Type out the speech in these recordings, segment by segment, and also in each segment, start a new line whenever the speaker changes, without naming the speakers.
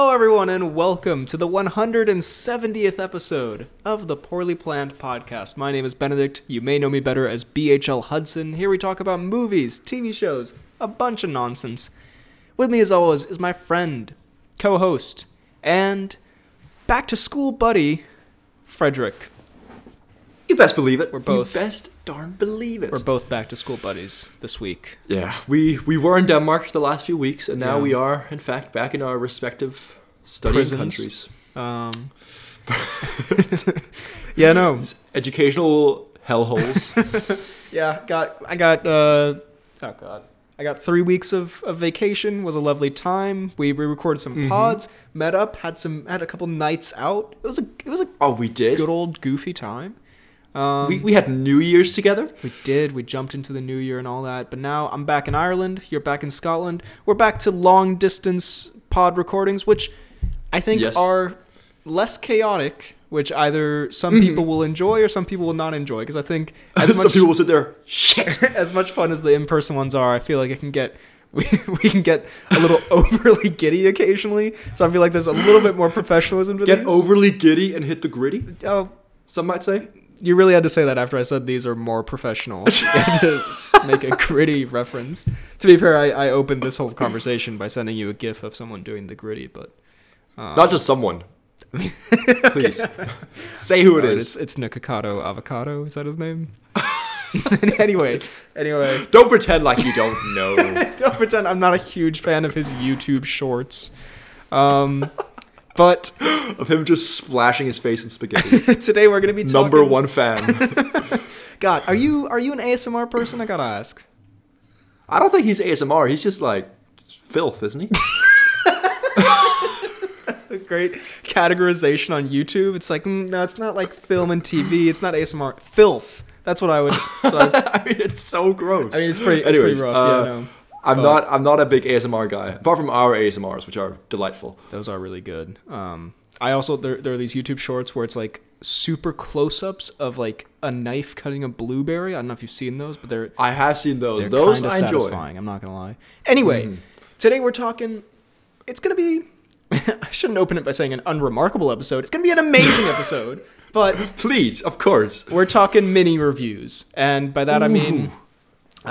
Hello, everyone, and welcome to the 170th episode of the Poorly Planned Podcast. My name is Benedict. You may know me better as BHL Hudson. Here we talk about movies, TV shows, a bunch of nonsense. With me, as always, is my friend, co host, and back to school buddy, Frederick.
You best believe it.
We're both-
You best darn believe it.
We're both back to school buddies this week.
yeah, we we were in Denmark the last few weeks, and now
Yeah.
we are, in fact, back in our respective studying
Prisons.
countries.
Um, yeah, no,
Educational hellholes.
Yeah, got I got uh oh god. I got three weeks of, of vacation. Was a lovely time. We, we recorded some
Mm-hmm.
pods, met up, had some had a couple nights out. It was a it was a
oh, we did.
good old goofy time. Um,
we we had New Year's together.
we did. We jumped into the new year and all that. But now I'm back in Ireland. You're back in Scotland. We're back to long distance pod recordings, which I think
Yes.
are less chaotic. Which either some
Mm-hmm.
people will enjoy or some people will not enjoy. Because I think as
Some
much
people will sit there. Shit.
as much fun as the in-person ones are, I feel like it can get we, we can get a little overly giddy occasionally. So I feel like there's a little bit more professionalism to
Get
these.
overly giddy and hit the gritty.
Oh,
Some might say.
You really had to say that after I said these are more professional. You had to make a gritty reference. To be fair, I, I opened this whole conversation by sending you a gif of someone doing the gritty, but uh,
Not just someone. Please say who it is.
It's it's Nikocado Avocado. Is that his name? Anyways, anyway.
Don't pretend like you don't know.
don't pretend I'm not a huge fan of his YouTube shorts. Um, but
of him just splashing his face in spaghetti.
today we're gonna be talking.
Number one fan.
God, are you are you an ASMR person? I gotta ask.
I don't think he's ASMR. He's just like filth, isn't he?
That's a great categorization on YouTube. It's like mm, no, it's not like film and TV. It's not ASMR. Filth. That's what I would. what I,
I mean, it's so gross.
I mean, it's pretty. It's
Anyways,
pretty rough.
uh,
yeah, no.
I'm
but-
not. I'm not a big ASMR guy. Apart from our ASMRs, which are delightful.
Those are really good. Um, I also there there are these YouTube shorts where it's like super close-ups of like a knife cutting a blueberry. I don't know if you've seen those, but they're
I have seen those.
They're
those I enjoy.
satisfying. I'm not gonna lie. Anyway,
Mhm.
today we're talking. It's gonna be. I shouldn't open it by saying an unremarkable episode. It's gonna be an amazing episode. But
Please, of course.
we're talking mini reviews, and by that I mean
Ooh.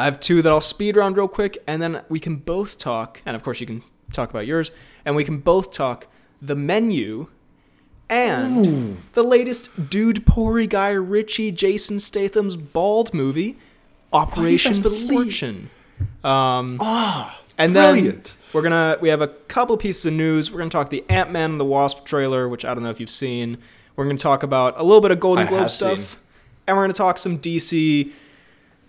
I have two that I'll speed around real quick, and then we can both talk. And of course, you can talk about yours, and we can both talk the menu and the latest dude Pori Guy Ritchie Jason Statham's bald movie, Operation Fortune. Um,
Ah,
and then we're gonna we have a couple pieces of news. We're gonna talk the Ant Man and the Wasp trailer, which I don't know if you've seen. We're gonna talk about a little bit of Golden
I
Globe stuff,
seen.
and we're gonna talk some DC,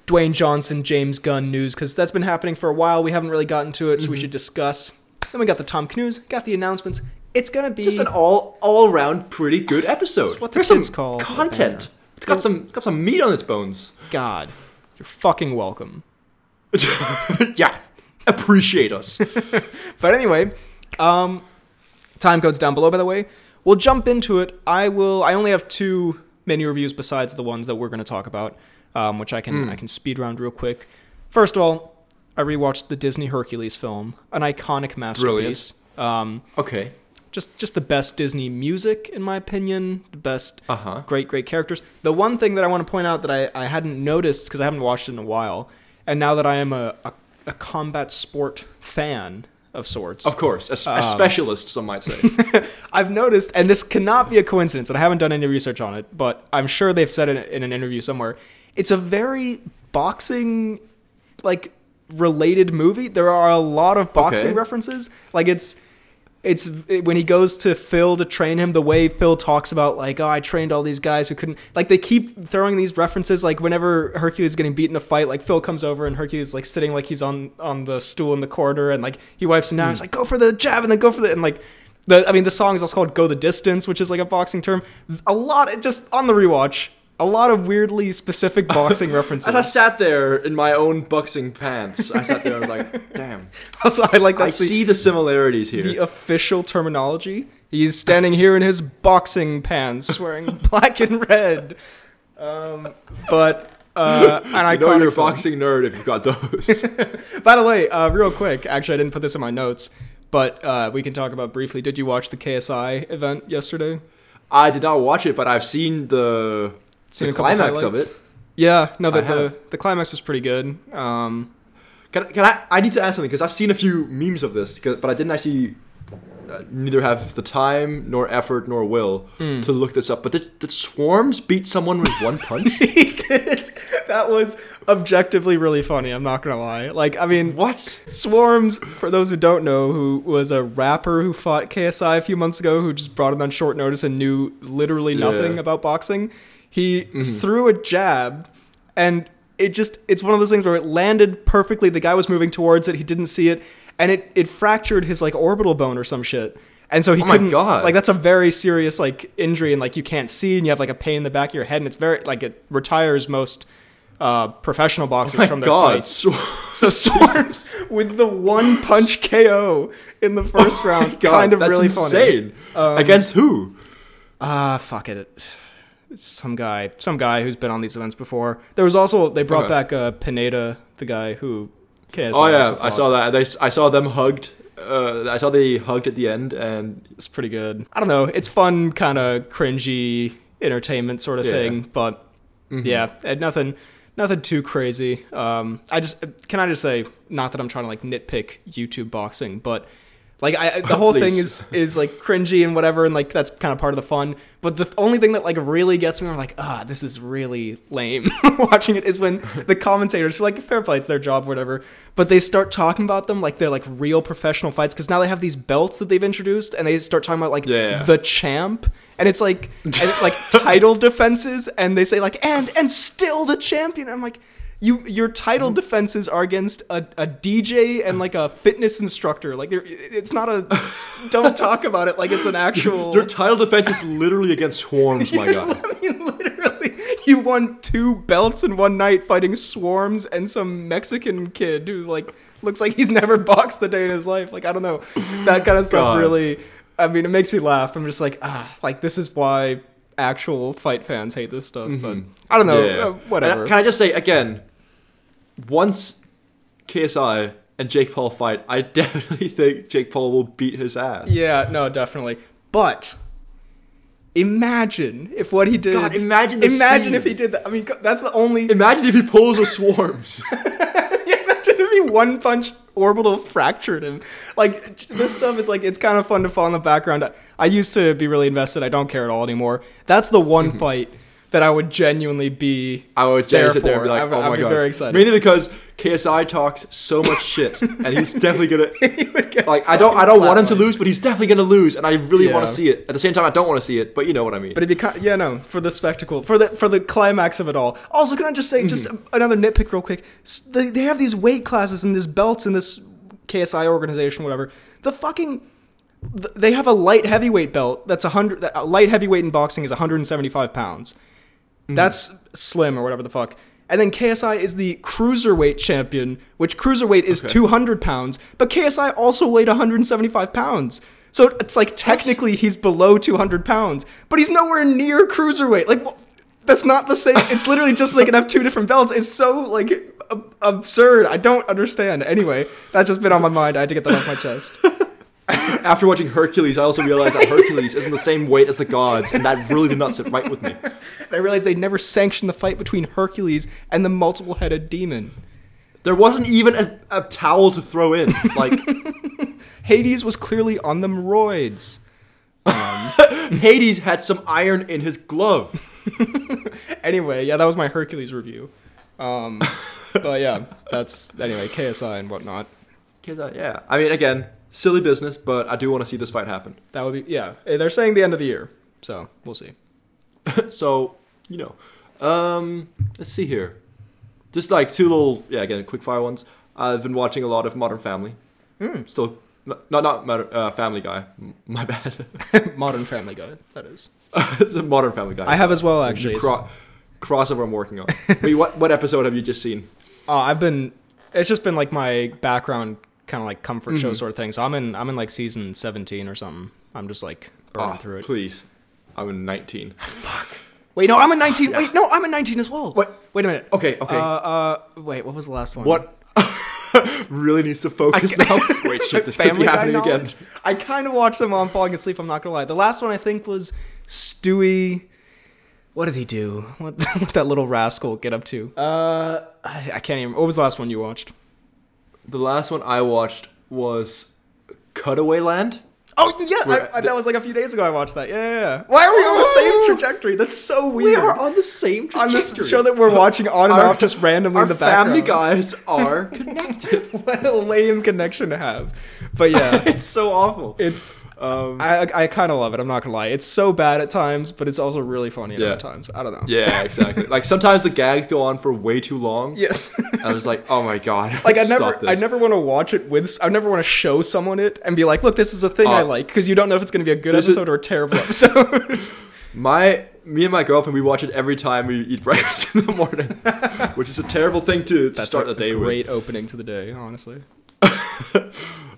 Dwayne Johnson, James Gunn news because that's been happening for a while. We haven't really gotten to it, so we
Mm-hmm.
should discuss. Then we got the Tom Cruise, got the announcements. It's gonna be
just an all all around pretty good episode.
It's what the
There's some
call
content. It's got some got some meat on its bones.
God. You're fucking welcome.
yeah, appreciate us.
But anyway, um, time code's down below. By the way, we'll jump into it. I will. I only have two menu reviews besides the ones that we're going to talk about, um, which I can
Hmm.
I can speed around real quick. First of all, I rewatched the Disney Hercules film, an iconic masterpiece. Um,
Okay.
just just the best Disney music in my opinion. The best
Uh huh.
great great characters. The one thing that I want to point out that I, I hadn't noticed because I haven't watched it in a while, and now that I am a, a, a combat sport fan of sorts,
Of course, a, s- a
Um,
specialist, some might say.
I've noticed, and this cannot be a coincidence, and I haven't done any research on it, but I'm sure they've said it in an interview somewhere. It's a very boxing like related movie. There are a lot of boxing
Okay.
references. Like it's it's it- when he goes to Phil to train him, the way Phil talks about like, oh, I trained all these guys who couldn't like they keep throwing these references like whenever Hercules is getting beat in a fight, like Phil comes over and Hercules is like sitting like he's on on the stool in the corner and like he wipes him down. He's hmm. like, go for the jab and then go for the and like the I mean the song is also called Go the Distance, which is like a boxing term. A lot just on the rewatch, a lot of weirdly specific boxing references.
As I sat there in my own boxing pants, I sat there and I was like, damn.
also, I like
I
the-
see the similarities here.
the official terminology. He's standing here in his boxing pants, wearing black and red. Um, but uh, an
I know you're a boxing nerd if you've got those.
By the way, uh, real quick, actually, I didn't put this in my notes, but uh, we can talk about briefly. Did you watch the KSI event yesterday?
I did not watch it, but I've seen the,
Seen
the climax of it.
Yeah, no, the, the the climax was pretty good. Um,
Can, can I? I need to ask something because I've seen a few memes of this, but I didn't actually uh, neither have the time nor effort nor will
Hmm.
to look this up. But did, did Swarmz beat someone with one punch?
he did. That was objectively really funny. I'm not gonna lie. Like, I mean,
what?
Swarmz, for those who don't know, who was a rapper who fought KSI a few months ago, who just brought him on short notice and knew literally nothing
Yeah.
about boxing. He threw a jab, and it just, it's one of those things where it landed perfectly. The guy was moving towards it, he didn't see it, and it, it fractured his, like, orbital bone or some shit. And so he
Oh
couldn't,
God.
like, that's a very serious, like, injury, and, like, you can't see, and you have, like, a pain in the back of your head, and it's very, like, it retires most uh, professional boxers
Oh my
from their
God!
fights. So Swarmz with the one punch KO in the first round,
Oh God,
kind of really
insane.
funny. Um,
Against who?
Ah, fuck it. Some guy, some guy who's been on these events before. There was also they brought
Okay.
back uh, Pineda, the guy who. KSI
Oh yeah, I saw that. They, I saw them hugged. Uh, I saw they hugged at the end, and
It's pretty good. I don't know. It's fun, kind of cringy entertainment sort of
Yeah.
thing, but
Mhm.
yeah, and nothing, nothing too crazy. Um, I just can I just say, not that I'm trying to like nitpick YouTube boxing, but like I, the whole thing is is like cringy and whatever, and like that's kind of part of the fun. But the only thing that like really gets me, I'm like, ah, this is really lame. Watching it is when the commentators, like fair play, it's their job, whatever, but they start talking about them like they're like real professional fights because now they have these belts that they've introduced, and they start talking about like
Yeah.
the champ, and it's like and, like title defenses, and they say like and and still the champion. I'm like. You, your title defenses are against a, a DJ and like a fitness instructor. Like, it's not a. Don't talk about it like it's an actual.
Your title defense is literally against Swarmz. My God.
I mean, literally, you won two belts in one night fighting Swarmz and some Mexican kid who like looks like he's never boxed a day in his life. Like I don't know, that kind of stuff
God.
really. I mean, it makes me laugh. I'm just like, ah, like this is why actual fight fans hate this stuff. But I don't know,
Yeah.
uh, whatever.
And Can I just say again? Once KSI and Jake Paul fight, I definitely think Jake Paul will beat his ass.
yeah, no, definitely. But imagine if what he did.
God, imagine the
Imagine if he did that. I mean, that's the only.
Imagine if he pulls a Swarmz.
Yeah, imagine if he one punch orbital fractured him. Like this stuff is like it's kind of fun to fall in the background. I, I used to be really invested. I don't care at all anymore. That's the one
Mm-hmm.
fight that I would genuinely be.
I would
There
sit there and be like,
I would-
"Oh
I'd
my
be
god!"
very excited.
Mainly because KSI talks so much shit, and he's definitely gonna. Like, I don't, I don't want him to lose, but he's definitely gonna lose, and I really want to see it. At the same time, I don't want to see it, but you know what I mean.
But it'd be kind yeah, no, for the spectacle, for the for the climax of it all. Also, can I just say, just
Mm-hmm.
another nitpick, real quick? They, they have these weight classes and these belts in this KSI organization, whatever. The fucking they have a light heavyweight belt that's a hundred. Light heavyweight in boxing is 175 pounds.
Mm-hmm.
That's slim or whatever the fuck. And then KSI is the cruiserweight champion, which cruiserweight is
Okay.
200 pounds, but KSI also weighed 175 pounds. So it's like technically he's below 200 pounds, but he's nowhere near cruiserweight. Like, that's not the same. It's literally just like an have two different belts. It's so like ab- absurd. I don't understand. Anyway, that's just been on my mind. I had to get that off my chest.
After watching Hercules, I also realized that Hercules isn't the same weight as the gods, and that really did not sit right with me.
And I realized they never sanctioned the fight between Hercules and the multiple-headed demon.
There wasn't even a, a towel to throw in. Like
Hades was clearly on them roids.
Hades had some iron in his glove.
Anyway, yeah, that was my Hercules review. Um, but yeah, that's anyway KSI and whatnot.
KSI, yeah, I mean, again, silly business, but I do want to see this fight happen.
That would be yeah. eh, They're saying the end of the year, so we'll see.
so you know, um, let's see here. Just like two little, yeah, again, quick fire ones. I've been watching a lot of Modern Family. Still, not not Modern, uh, Family Guy. My bad.
Modern Family Guy, that is.
it's a Modern Family Guy.
I have as well actually.
cro- crossover I'm working on. Wait, what what episode have you just seen?
Oh, I've been. It's just been like my background, kind of like comfort show
Mhm.
sort of thing. So I'm in. I'm in like season 17 or something. I'm just like burning
Ah,
through it.
Please, I'm in 19. Fuck.
Wait, no, I'm in 19. Wait, no, I'm in 19 as well.
What?
Wait a minute.
Okay, okay.
Uh, uh, wait, what was the last one?
what? really needs to focus now. Wait, shit, this could be happening again.
I kind of watched them while I'm falling asleep. I'm not gonna lie. The last one I think was Stewie. What did he do? What, what that little rascal get up to? Uh, I, I can't even. What was the last one you watched?
The last one I watched was Cutaway Land.
Oh yeah, I, I, that was like a few days ago. I watched that. Yeah, yeah. yeah. Why are we on the same trajectory? That's so weird.
We are on the same
trajectory.
trajectory.
this show that we're watching on and
Our-
off just randomly in the background.
Our family guys are connected.
what a lame connection to have. But yeah,
it's so awful.
it's
Um,
I I kind of love it. I'm not gonna lie. It's so bad at times, but it's also really funny at
Yeah.
other times. I don't know.
yeah, exactly. like sometimes the gags go on for way too long.
Yes.
I was like, oh my god.
like I never. I never want to watch it with. I never want to show someone it and be like, "Look, this is a thing I
Uh,
like," because you don't know if it's going to be a good
this is-
episode or a terrible episode.
My me and my girlfriend we watch it every time we eat breakfast in the morning, which is a terrible thing to, to start
a
the day
great opening to the day, honestly.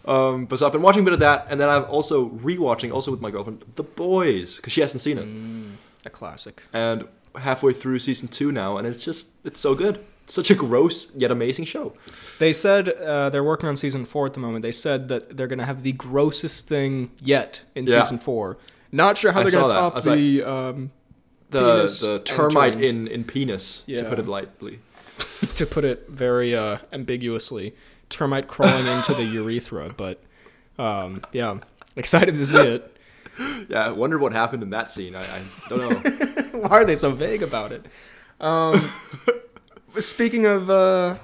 With. Um, but so I've been watching a bit of that, and then I'm also rewatching, also with my girlfriend, The Boys, because she hasn't seen it,
Mm. A classic.
and halfway through season two now, and it's just it's so good. It's such a gross yet amazing show.
They said uh, they're working on season four at the moment. They said that they're going to have the grossest thing yet in
Yeah.
season four. Not sure how
I
they're going to top
was
the. um,
The the termite in in penis,
Yeah.
to put it lightly.
to put it very uh, ambiguously, termite crawling into the urethra. But um, yeah, excited to see it.
Yeah, I wonder what happened in that scene. I, I don't know.
Why are they so vague about it? Um, speaking of, uh,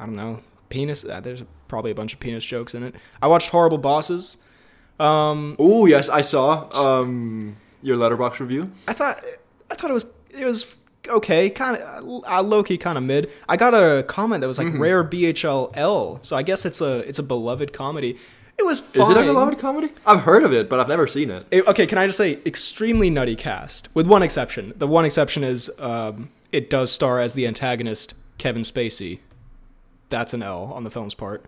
I don't know, penis. Uh, there's probably a bunch of penis jokes in it. I watched Horrible Bosses. Um,
oh yes, I saw um your Letterboxd review.
I thought I thought it was it was okay, kind of uh, low key, kind of mid. I got a comment that was like rare BHLL, so I guess it's a it's a beloved comedy. It was fine.
Is it a beloved comedy? I've heard of it, but I've never seen it.
It- okay, can I just say extremely nutty cast with one exception. The one exception is um, it does star as the antagonist Kevin Spacey. That's an L on the film's part.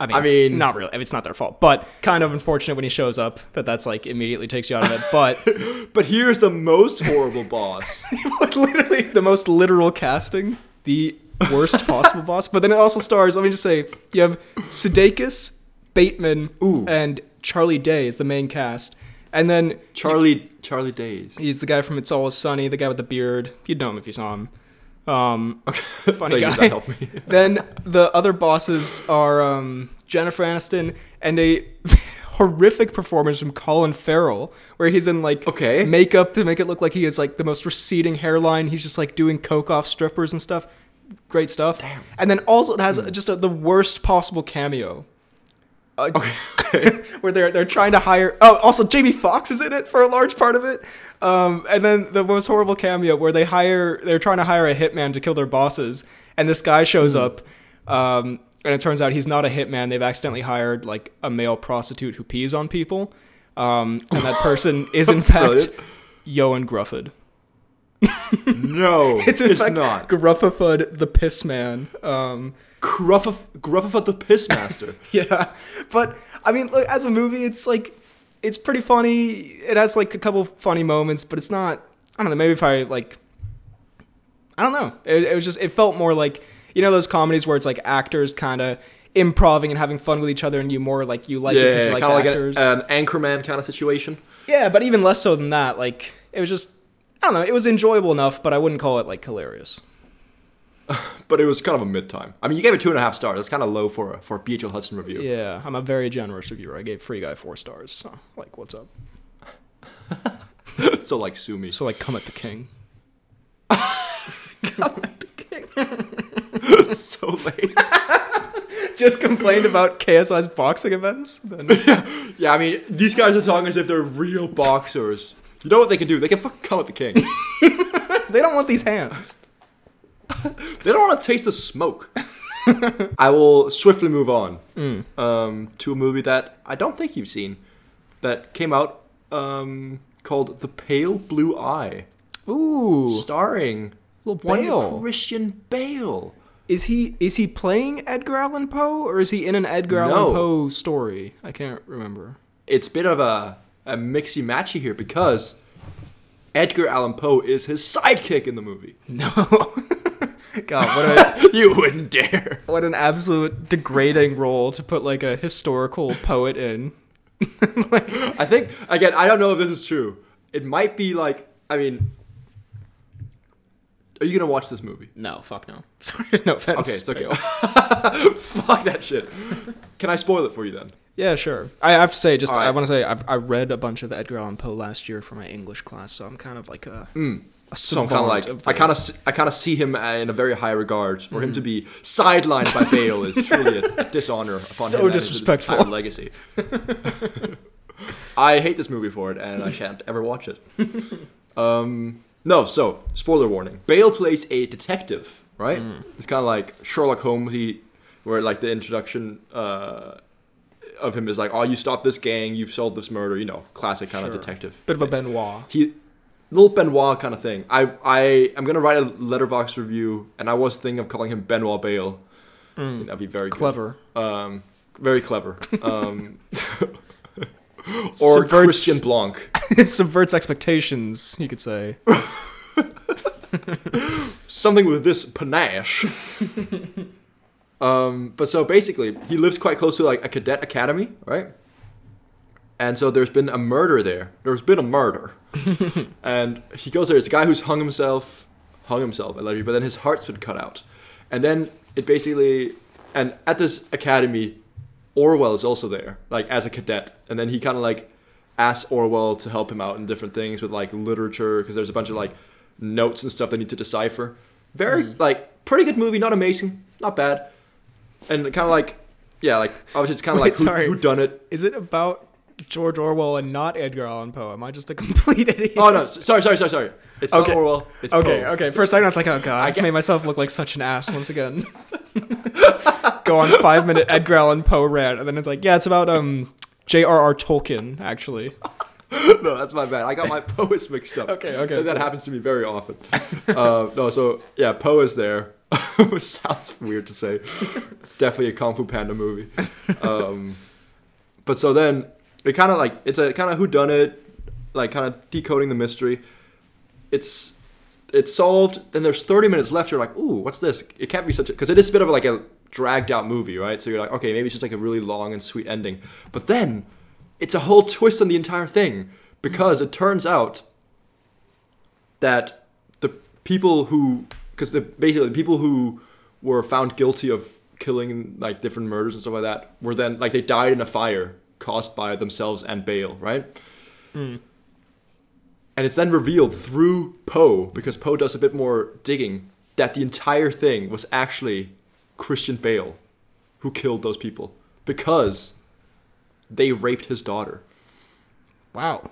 I mean,
I mean-
not really. I mean, it's not their fault, but kind of unfortunate when he shows up that that's like immediately takes you out of it. But
But here's the most horrible boss.
literally the most literal casting, the worst possible boss. But then it also stars. Let me just say, you have Sudeikis, Bateman,
Ooh.
and Charlie Day is the main cast, and then
Charlie Charlie Days.
he's the guy from It's Always Sunny, the guy with the beard. You'd know him if you saw him. Um, funny guy.
helped me.
then the other bosses are um, Jennifer Aniston and a horrific performance from Colin Farrell, where he's in like
Okay.
makeup to make it look like he has like the most receding hairline. He's just like doing coke off strippers and stuff. Great stuff.
Damn.
And then also it has just a, the worst possible cameo. Uh, where they're they're trying to hire. Oh, also Jamie Foxx is in it for a large part of it. Um, and then the most horrible cameo where they hire they're trying to hire a hitman to kill their bosses, and this guy shows up. Um, and it turns out he's not a hitman. They've accidentally hired like a male prostitute who pees on people. Um, and that person is in fact. Ioan Gruffudd.
No,
It's
it's,
in fact
not.
Gruffafud the Piss Man. Um,
Gruffaf Gruffafut the Pissmaster.
yeah, but I mean, look, as a movie, it's like it's pretty funny. It has like a couple funny moments, but it's not. I don't know. Maybe if I like, I don't know. It, it was just it felt more like you know those comedies where it's like actors kind of improving and having fun with each other, and you more like you like it because
yeah,
you like
kind of like
actors.
an, an Anchorman kind of situation.
yeah, but even less so than that. Like it was just. I don't know. It was enjoyable enough, but I wouldn't call it like hilarious.
But it was kind of a mid time. I mean, you gave it two and a half stars. That's kind of low for a, for a BHL Hudson review.
Yeah, I'm a very generous reviewer. I gave Free Guy four stars. So, like, what's up?
so like sue me.
So, like, come at the king. Come at the king.
so late.
Just complained about KSI's boxing events. Then
yeah, I mean, these guys are talking as if they're real boxers. You know what they can do? They can fucking come at the king.
they don't want these hands.
They don't want to taste the smoke. I will swiftly move on um, to a movie that I don't think you've seen that came out um, called The Pale Blue Eye,
Ooh,
starring
Little
one
Bale.
Christian Bale.
is he is he playing Edgar Allan Poe or is he in an Edgar
No.
Allan Poe story? I can't remember.
It's a bit of a, a mixy matchy here because Edgar Allan Poe is his sidekick in the movie.
No. God, what a
you wouldn't dare.
what an absolute degrading role to put like a historical poet in.
I think again, I don't know if this is true. It might be like, I mean, are you gonna watch this movie?
No, fuck no. Sorry, no offense.
Okay, it's okay. Fuck that shit. Can I spoil it for you then?
Yeah, sure. I have to say, just
All
I want to say, I've, I read a bunch of Edgar Allan Poe last year for my English class, so I'm kind of like a, a
So I'm kind of like,
of
I kind of, I kind of see him uh, in a very high regard. For him to be sidelined by Bale is truly a, a dishonor upon
So
him and his
disrespectful.
legacy. I hate this movie for it, and I shan't ever watch it. Um, no, so spoiler warning: Bale plays a detective, right? It's kind of like Sherlock Holmes, he, where like the introduction uh, of him is like, "Oh, you stopped this gang, you've solved this murder," you know, classic kind
Sure.
of detective
bit of a Benoit.
he little Benoit kind of thing. I I I'm gonna write a Letterboxd review, and I was thinking of calling him Benoit Bale. Think that'd be very.
Clever.
Um, very clever. Um, or
Subverts-
Christian Blanc.
it subverts expectations, you could say.
Something with this panache. um, but so basically, he lives quite close to like a cadet academy, right? And so there's been a murder there. There's been a murder. and he goes there. It's a guy who's hung himself, hung himself, allegedly, but then his heart's been cut out. And then it basically, and at this academy, Orwell is also there, like as a cadet. And then he kind of like asks Orwell to help him out in different things with like literature, because there's a bunch of like notes and stuff they need to decipher. Very, mm. like, pretty good movie, not amazing, not bad. And kind of like, yeah, like, obviously it's kind of like who,
sorry.
who done it.
Is it about George Orwell and not Edgar Allan Poe? Am I just a complete idiot?
Oh no, sorry, sorry, sorry, sorry. It's
Okay.
not Orwell. It's
Okay,
Poe.
okay. For a second, I was like, oh god,
I get-
made myself look like such an ass once again. Go on five minute Edgar Allan Poe rant, and then it's like, yeah, it's about um J.R.R. Tolkien, actually.
no, that's my bad. I got my poets mixed up.
Okay, okay,
So that happens to me very often. uh, no, so yeah, Poe is there. Sounds weird to say. It's definitely a Kung Fu Panda movie. Um, but so then it kind of like it's a kind of who done it, like kind of decoding the mystery. It's it's solved. Then there's 30 minutes left. You're like, ooh, what's this? It can't be such a because it is a bit of like a dragged out movie, right? So you're like, okay, maybe it's just like a really long and sweet ending. But then it's a whole twist on the entire thing because it turns out that the people who because the basically the people who were found guilty of killing like different murders and stuff like that were then like they died in a fire caused by themselves and Bale, right? Hmm. And it's then revealed through Poe because Poe does a bit more digging that the entire thing was actually Christian Bale who killed those people because they raped his daughter.
Wow,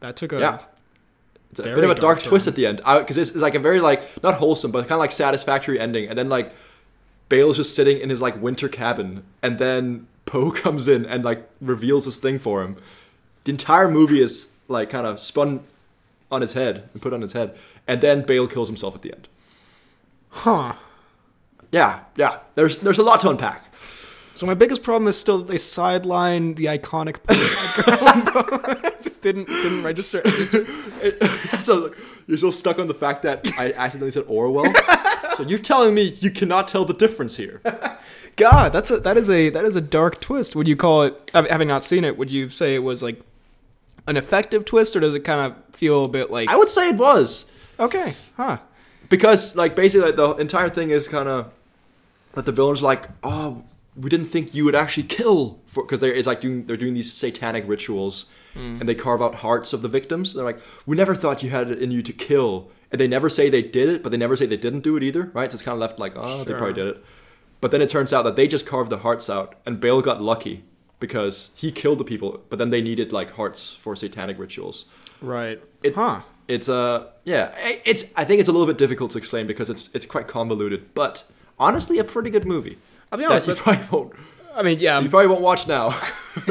that took a
Yeah. It's a bit of a dark,
dark
twist at the end because it's, it's like a very like not wholesome but kind of like satisfactory ending and then like Bale's just sitting in his like winter cabin and then Poe comes in and like reveals this thing for him. The entire movie is like kind of spun on his head and put on his head and then Bale kills himself at the end.
huh.
Yeah, yeah. There's there's a lot to unpack.
So my biggest problem is still that they sideline the iconic. just didn't didn't register.
So you're still stuck on the fact that I accidentally said Orwell. so you're telling me you cannot tell the difference here.
God, that's a that is a that is a dark twist. Would you call it? Having not seen it, would you say it was like an effective twist, or does it kind of feel a bit like
I would say it was.
okay, huh?
because like basically like, the entire thing is kind of that the villains like oh we didn't think you would actually kill for because they're it's like doing they're doing these satanic rituals and they carve out hearts of the victims. They're like we never thought you had it in you to kill. And they never say they did it but they never say they didn't do it either right? So it's kind of left like oh they probably did it. But then it turns out that they just carved the hearts out and Bale got lucky because he killed the people but then they needed like hearts for satanic rituals.
Right.
It-
huh.
it's uh yeah it's i think it's a little bit difficult to explain because it's it's quite convoluted but honestly a pretty good movie.
I'll be
that you probably won't
I mean, yeah,
you probably won't watch now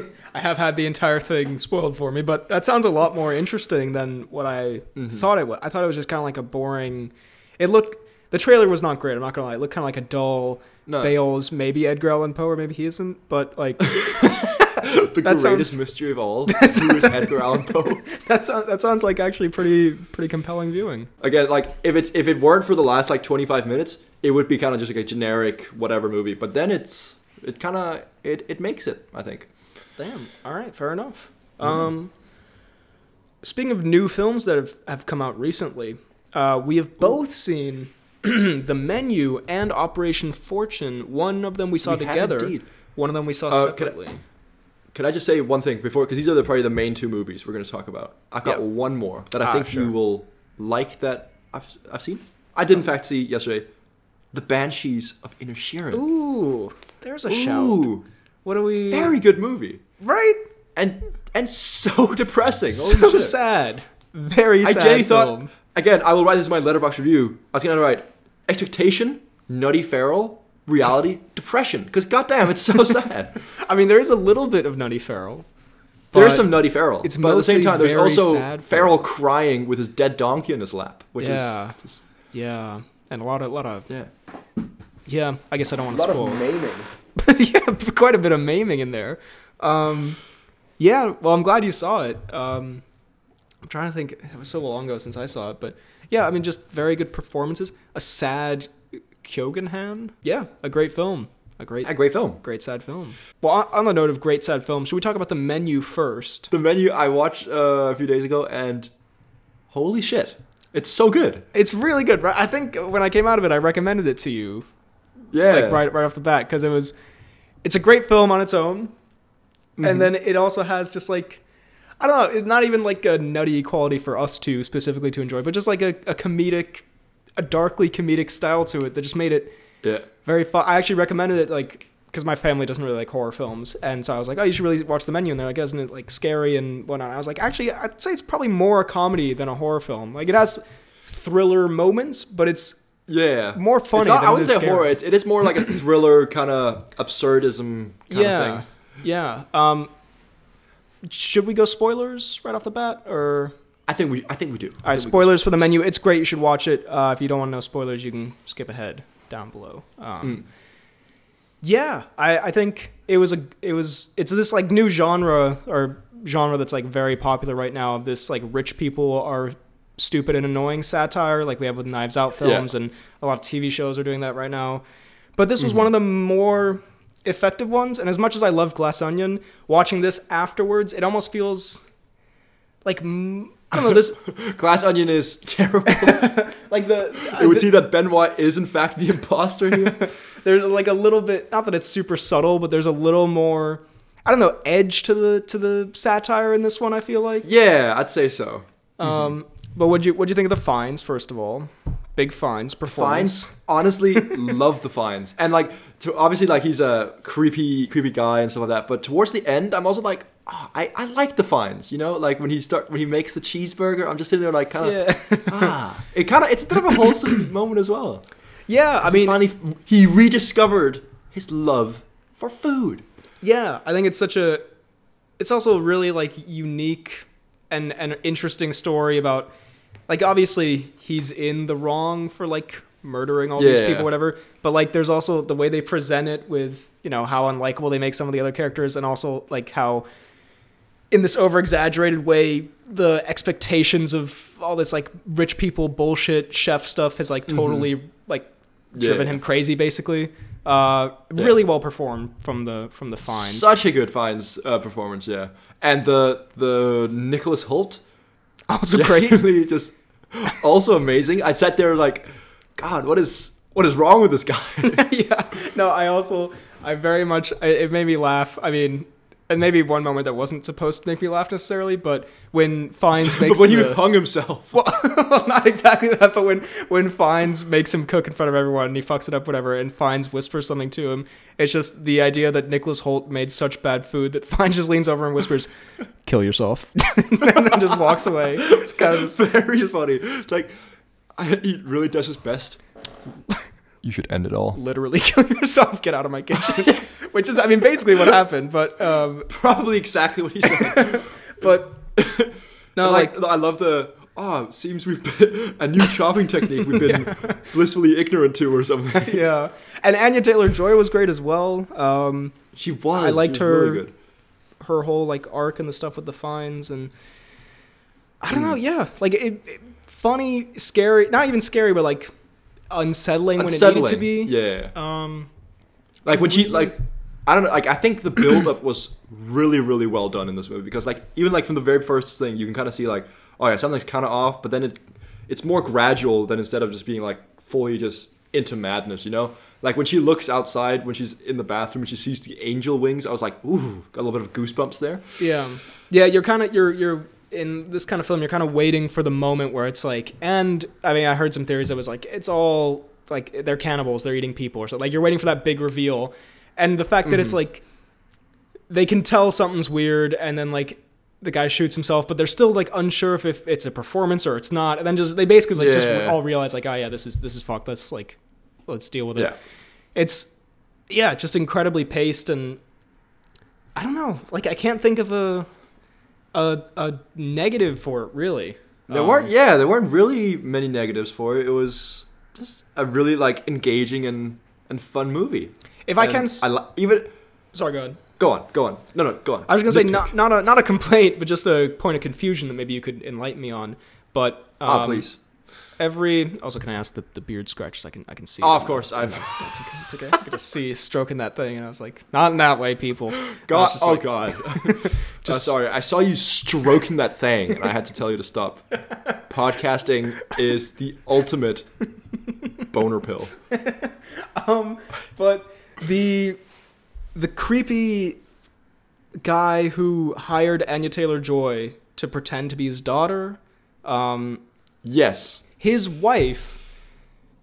I have had the entire thing spoiled for me, but that sounds a lot more interesting than what I
Mm-hmm.
thought it was. I thought it was just kind of like a boring. It looked. The trailer was not great. I'm not gonna lie. It looked kind of like a dull.
No.
Bale's maybe Edgar Allan Poe or maybe he isn't, but like
the
That
greatest
sounds-
mystery of all. Who is Edgar Allan Poe?
That sounds that sounds like actually pretty pretty compelling viewing.
Again, like if it's if it weren't for the last like 25 minutes, it would be kind of just like a generic whatever movie. But then it's it kind of it it makes it. I think.
Damn. All right, fair enough. Um, speaking of new films that have, have come out recently, uh, we have both seen The Menu and Operation Fortune. One of them we saw
We
together. One of them we saw
Uh, I-
separately.
Can I just say one thing before? Because these are the, probably the main two movies we're going to talk about. I've got
Yeah.
one more that I
Ah,
think
sure.
you will like. That I've I've seen. I did in fact see yesterday, The Banshees of Inisherin.
Ooh, there's a shout. What do we?
very good movie,
right.
and and so depressing. Holy
So
shit.
sad. Very
I
sad.
genuinely thought
film.
again. I will write this in my Letterboxd review. I was gonna write expectation, nutty feral, reality, depression. Because goddamn, it's so sad.
I mean, there is a little bit of Nutty Farrell.
There is some nutty feral.
it's
but at the same time, there's also
sad
feral
feral.
crying with his dead donkey in his lap, which
Yeah.
is just
Yeah, and a lot of, lot of,
yeah,
yeah. I guess I don't want to
lot
spoil.
of maiming.
yeah, quite a bit of maiming in there. Um, yeah, well, I'm glad you saw it. Um, I'm trying to think. It was so long ago since I saw it, but yeah, I mean, just very good performances. A sad Keoghan. Yeah, a great film. A great,
A great film.
great sad film. Well, on- the note of great sad films, should we talk about the menu first?
The menu I watched uh, a few days ago, and holy shit, it's so good.
It's really good. Right? I think when I came out of it, I recommended it to you,
Yeah,
like right right off the bat, because it was. It's a great film on its own,
Mhm.
and then it also has just like I don't know, it's not even like a nutty quality for us to specifically to enjoy, but just like a, a comedic, a darkly comedic style to it that just made it
yeah.
very fun. I actually recommended it like because my family doesn't really like horror films, and so I was like, oh, you should really watch the menu, and they're like, isn't it like scary and whatnot? I was like, actually, I'd say it's probably more a comedy than a horror film. Like it has thriller moments, but it's
Yeah,
More funny
It's not- I wouldn't say
scary.
horror. It, it is more like a thriller kind of absurdism kind
yeah,
of thing.
yeah. Um, should we go spoilers right off the bat, or
I think we. I think we do.
all right? Spoilers for the menu. It's great. You should watch it. Uh, if you don't want to know spoilers, you can skip ahead down below. Um,
Mm.
Yeah, I, I think it was a it was it's this like new genre or genre that's like very popular right now. Of this like rich people are stupid and annoying satire, like we have with Knives Out
Yeah.
films, and a lot of TV shows are doing that right now. But this was
Mhm.
one of the more effective ones. And as much as I love Glass Onion, watching this afterwards, it almost feels like mm, I don't know this
Glass Onion is terrible.
like the
it would see that Ben White is in fact the imposter here.
there's like a little bit not that it's super subtle but there's a little more i don't know edge to the to the satire in this one i feel like
yeah, I'd say so.
um but what'd you what'd you think of the Fiennes first of all big Fiennes performance
Fiennes, honestly, love the Fiennes, and like, to, obviously, like he's a creepy, creepy guy and stuff like that. But towards the end, I'm also like, oh, I, I like the Fiennes, you know, like when he start when he makes the cheeseburger, I'm just sitting there like, kind of,
yeah
ah, it kind of, it's a bit of a wholesome moment as well.
yeah i mean,
finally, he rediscovered his love for food.
yeah i think it's such a it's also really like unique and and interesting story about like obviously he's in the wrong for like murdering all these
Yeah.
people whatever but like there's also the way they present it with you know how unlikable they make some of the other characters and also like how in this over exaggerated way the expectations of all this like rich people bullshit chef stuff has like mm-hmm. totally like driven
Yeah.
him crazy basically uh
Yeah.
really well performed from the from the Fiennes
Such a good Fiennes uh, performance, yeah. And the the Nicholas Hoult,
also great
just also amazing. I sat there like, God, what is what is wrong with this guy?
yeah. No, I also, I very much, it made me laugh. I mean, and maybe one moment that wasn't supposed to make me laugh necessarily, but when Fiennes makes
but when he hung himself,
well, not exactly that, but when when Fiennes makes him cook in front of everyone and he fucks it up, whatever, and Fiennes whispers something to him, it's just the idea that Nicholas Hoult made such bad food that Fiennes just leans over and whispers, "Kill yourself," and then just walks away. It's kind of just
very funny. It's like I, he really does his best. You should end it all.
literally kill yourself. Get out of my kitchen. Which is, I mean, basically what happened, but um,
Probably exactly what he said.
but no, like
like I love the. Oh, it seems we've been a new chopping technique we've been blissfully ignorant to or something.
yeah. And Anya Taylor Joy was great as well. Um,
She was.
I liked
was really
her-
good.
her whole like arc and the stuff with the Fiennes and I don't know. Yeah, like it, it funny, scary, not even scary, but like unsettling, when it needed to be.
Yeah.
Um,
Like when she like I don't know like I think the build up was really really well done in this movie because like even like from the very first thing you can kind of see like oh yeah something's kind of off but then it it's more gradual than instead of just being like fully just into madness you know like when she looks outside when she's in the bathroom and she sees the angel wings I was like ooh got a little bit of goosebumps there
Yeah, yeah. You're kind of you're you're in this kind of film. You're kind of waiting for the moment where it's like, and I mean, I heard some theories that was like it's all like they're cannibals, they're eating people or something. Like you're waiting for that big reveal, and the fact that it's
Mhm.
like they can tell something's weird, and then like the guy shoots himself, but they're still like unsure if, if it's a performance or it's not, and then just they basically like, just all realize like, oh yeah, this is this is fucked. Let's like let's deal with it
yeah
it's yeah just incredibly paced and i don't know like i can't think of a a, a negative for it really
There
Um,
weren't, yeah, there weren't really many negatives for it. It was just a really like engaging and and fun movie.
if i can
I li- even
sorry go ahead
go on, go on. No, no, go on.
i was gonna say not not a not a complaint but just a point of confusion that maybe you could enlighten me on but um,
Ah, please.
Every also can i ask the, the beard scratches i can i can see
Oh, of course, I've
it's okay it's okay i could just see stroking that thing and i was like not in that way people
God. Oh
like-
God.
Just-
just sorry. I saw you stroking that thing, and I had to tell you to stop. Podcasting is the ultimate boner pill.
um, but the the creepy guy who hired Anya Taylor Joy to pretend to be his daughter, um,
Yes.
His wife.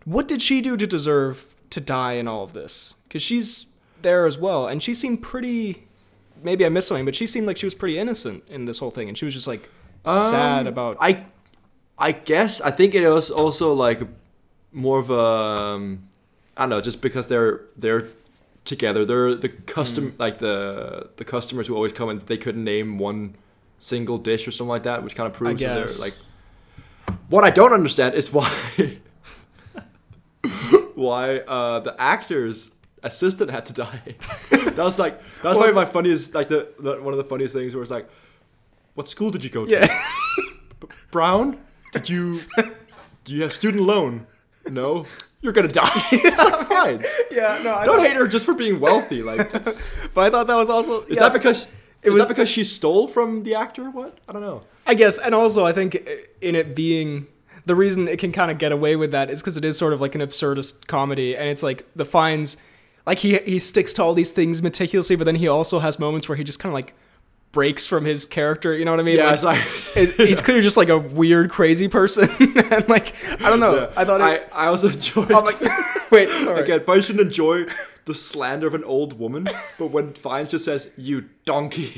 What did she do to deserve to die in all of this? Because she's there as well, and she seemed pretty. Maybe I missed something, but she seemed like she was pretty innocent in this whole thing, and she was just like sad
Um,
about.
I, I guess I think it was also like more of a, um, I don't know, just because they're they're together. They're the custom like the the customers who always come and they couldn't name one single dish or something like that, which kind of proves that they're like. What I don't understand is why why uh, the actor's assistant had to die. that was like that was one of my funniest like the, the one of the funniest things where it's like, what school did you go to?
yeah.
Brown, did you do you have student loan? No, you're gonna die. it's like fine.
yeah, no, I
Don't hate her just for being wealthy. Like,
But I thought that was also.
is
yeah.
that because
It
is
was-
that because she stole from the actor? What I don't know.
I guess, and also I think uh, in it being the reason it can kind of get away with that is because it is sort of like an absurdist comedy, and it's like the Fiennes, like he he sticks to all these things meticulously, but then he also has moments where he just kind of like breaks from his character. You know what I mean?
Yeah,
Like,
it's like
it, he's clearly just like a weird, crazy person, and like I don't know.
Yeah.
I thought
I,
it.
I also enjoyed.
I'm like, wait, sorry.
Again, I shouldn't enjoy the slander of an old woman, but when Fiennes just says "you donkey,"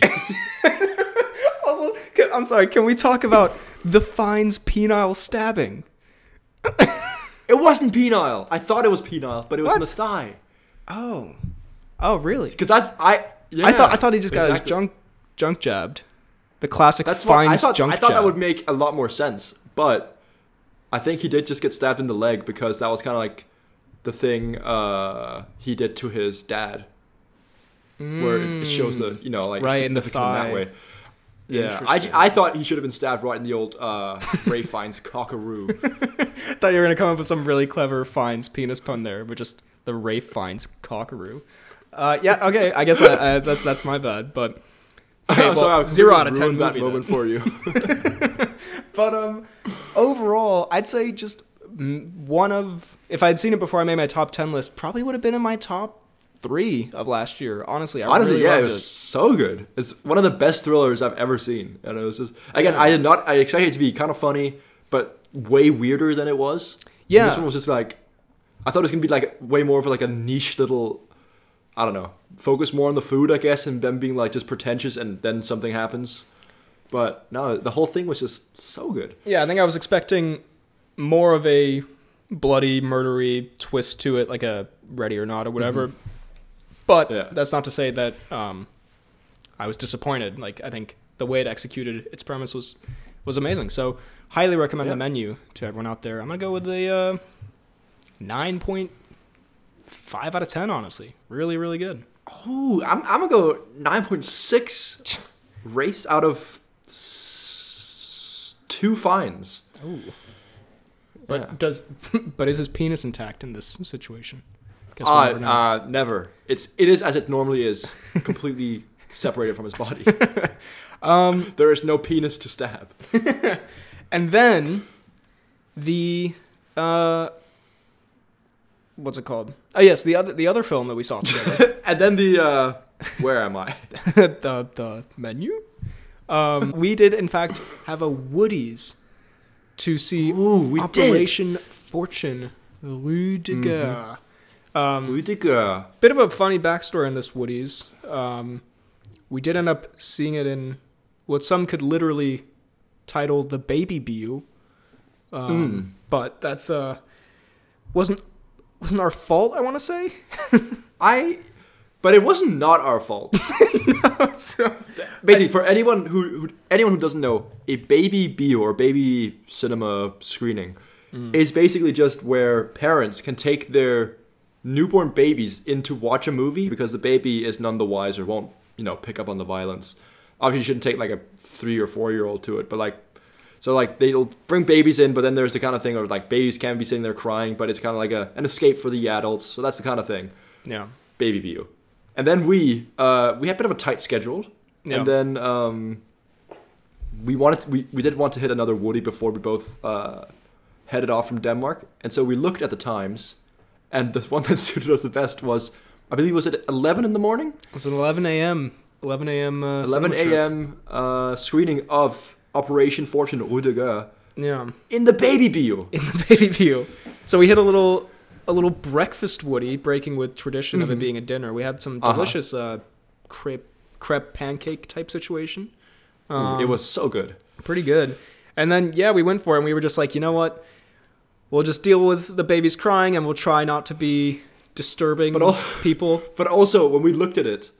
Can, I'm sorry. Can we talk about the Fiennes penile stabbing?
it wasn't penile. I thought it was penile, but it was in the
What?
thigh.
Oh, oh, really?
Because that's I. Yeah,
I thought I thought he just got his junk junk jabbed. The classic
That's what I thought.
junk
I thought
jab.
that would make a lot more sense, but I think he did just get stabbed in the leg because that was kind of like the thing uh, he did to his dad, where it shows the you know like.
Right, in the thigh.
that way. Yeah, I, I thought he should have been stabbed right in the old uh, Ray Fiennes cockaroo.
thought you were gonna come up with some really clever Fiennes penis pun there, but just the Rafe Fiennes cockaroo. Uh, yeah, okay. I guess I, I, that's that's my bad, but okay, well,
sorry,
zero out of ten
that moment
then.
for you.
But um, overall, I'd say just mm, one of if I'd seen it before I made my top ten list, probably would have been in my top three of last year. Honestly, I
Honestly,
really
yeah, it was so good. It's one of the best thrillers I've ever seen, and it was just again, I did not. I expected it to be kind of funny, but way weirder than it was. And
Yeah.
this one was just like, I thought it was gonna be like way more of like a niche little, I don't know, focus more on the food, I guess, and them being like just pretentious, and then something happens. But no, the whole thing was just so good.
Yeah, I think I was expecting more of a bloody, murdery twist to it, like a Ready or Not or whatever. Mm-hmm. But
Yeah.
that's not to say that um, I was disappointed. Like I think the way it executed its premise was was amazing. So highly recommend
Yeah.
the menu to everyone out there. I'm gonna go with the uh, nine point five out of ten. Honestly, really, really good.
Oh, I'm, I'm gonna go 9.6 race out of s- two Fiennes.
Oh. But
Yeah.
does but is his penis intact in this situation? Guess
Uh,
never
uh, never. It's it is as it normally is, completely separated from his body.
um,
There is no penis to stab.
and then the uh, what's it called? Oh yes, the other the other film that we saw together,
and then the uh, where am I?
the the menu. Um, we did in fact have a Woody's to see
Ooh, we
Operation Fortune Rue de Guerre. Um,
Ruse de Guerre.
bit of a funny backstory on this Woody's. Um, we did end up seeing it in what some could literally title the Baby View, um, but that's uh wasn't wasn't our fault. I want to say.
I, but it wasn't not our fault.
So-
Basically, for anyone who, who anyone who doesn't know, a baby bio or baby cinema screening is basically just where parents can take their newborn babies in to watch a movie because the baby is none the wiser, won't you know pick up on the violence. Obviously, you shouldn't take like a three or four year old to it, but like. So like they'll bring babies in, but then there's the kind of thing where like babies can be sitting there crying, but it's kind of like a, an escape for the adults. So that's the kind of thing
yeah.
baby view. And then we uh, we had a bit of a tight schedule,
Yeah.
and then um, we wanted to, we we did want to hit another Woody before we both uh, headed off from Denmark, and so we looked at the times, and the one that suited us the best was I believe was it 11 in the morning,
It's an 11 a.m. 11 a.m. Uh,
11 a.m. Uh, screening of Operation Fortune Ruse de Guerre
Yeah.
in the baby view.
in the baby view. So we hit a little a little breakfast Woody, breaking with tradition of it
Mhm.
being a dinner. We had some
Uh-huh.
delicious uh, crepe crepe pancake type situation. Um,
it was so good.
pretty good. And then yeah, we went for it. and We were just like, you know what? We'll just deal with the babies crying, and we'll try not to be disturbing
But al-
people.
But also, when we looked at it,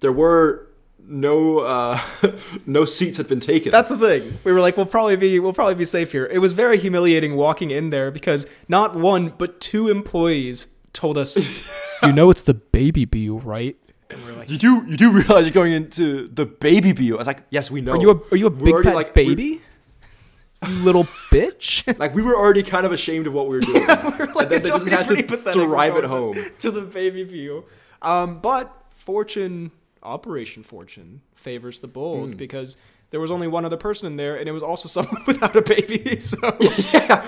there were no uh, no seats had been taken.
That's the thing. We were like, we'll probably be we'll probably be safe here. It was very humiliating walking in there because not one but two employees told us, "You know it's the baby view, right?" And we're like,
you do you do realize you're going into the baby view. I was like, yes, we know.
"Are you a are you a big fat
like-
baby, you little bitch?"
like we were already kind of ashamed of what we were doing.
we're
and
like,
then
it's
they just
already
had
pretty
to
pathetic.
drive it home.
to the baby view. Um, but fortune, Operation Fortune, favors the bold
Mm.
because there was only one other person in there, and it was also someone without a baby. So
yeah.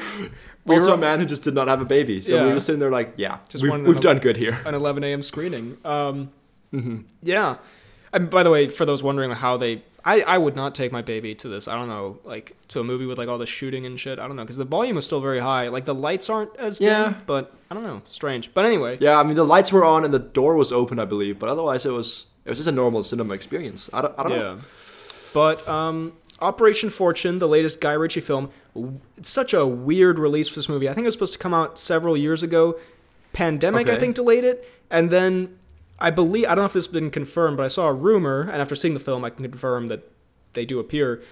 We
also
were-
a man who just did not have a baby. So we were sitting there like, yeah,
Just
we've, we've
to-
done good here.
an 11 a.m. screening. Um,
hmm
Yeah. And by the way, for those wondering how they, I, I would not take my baby to this. I don't know, like to a movie with like all the shooting and shit. I don't know because the volume is still very high. Like the lights aren't as dim,
Yeah.
but I don't know, strange. But anyway,
Yeah, I mean the lights were on and the door was open, I believe, but otherwise it was it was just a normal cinema experience. I don't, I don't know.
yeah. But um, Operation Fortune, the latest Guy Ritchie film, it's such a weird release for this movie. I think it was supposed to come out several years ago. Pandemic, I think, delayed it, and then I believe I don't know if this has been confirmed, but I saw a rumor, and after seeing the film, I can confirm that they do appear.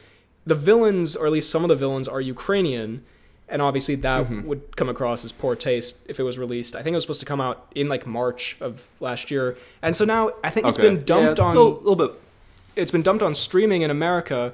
The villains, or at least some of the villains, are Ukrainian, and obviously that
Mhm.
would come across as poor taste if it was released. I think it was supposed to come out in like March of last year, and so now I think it's
Okay.
been dumped
Yeah,
on
little, little bit.
it's been dumped on streaming in America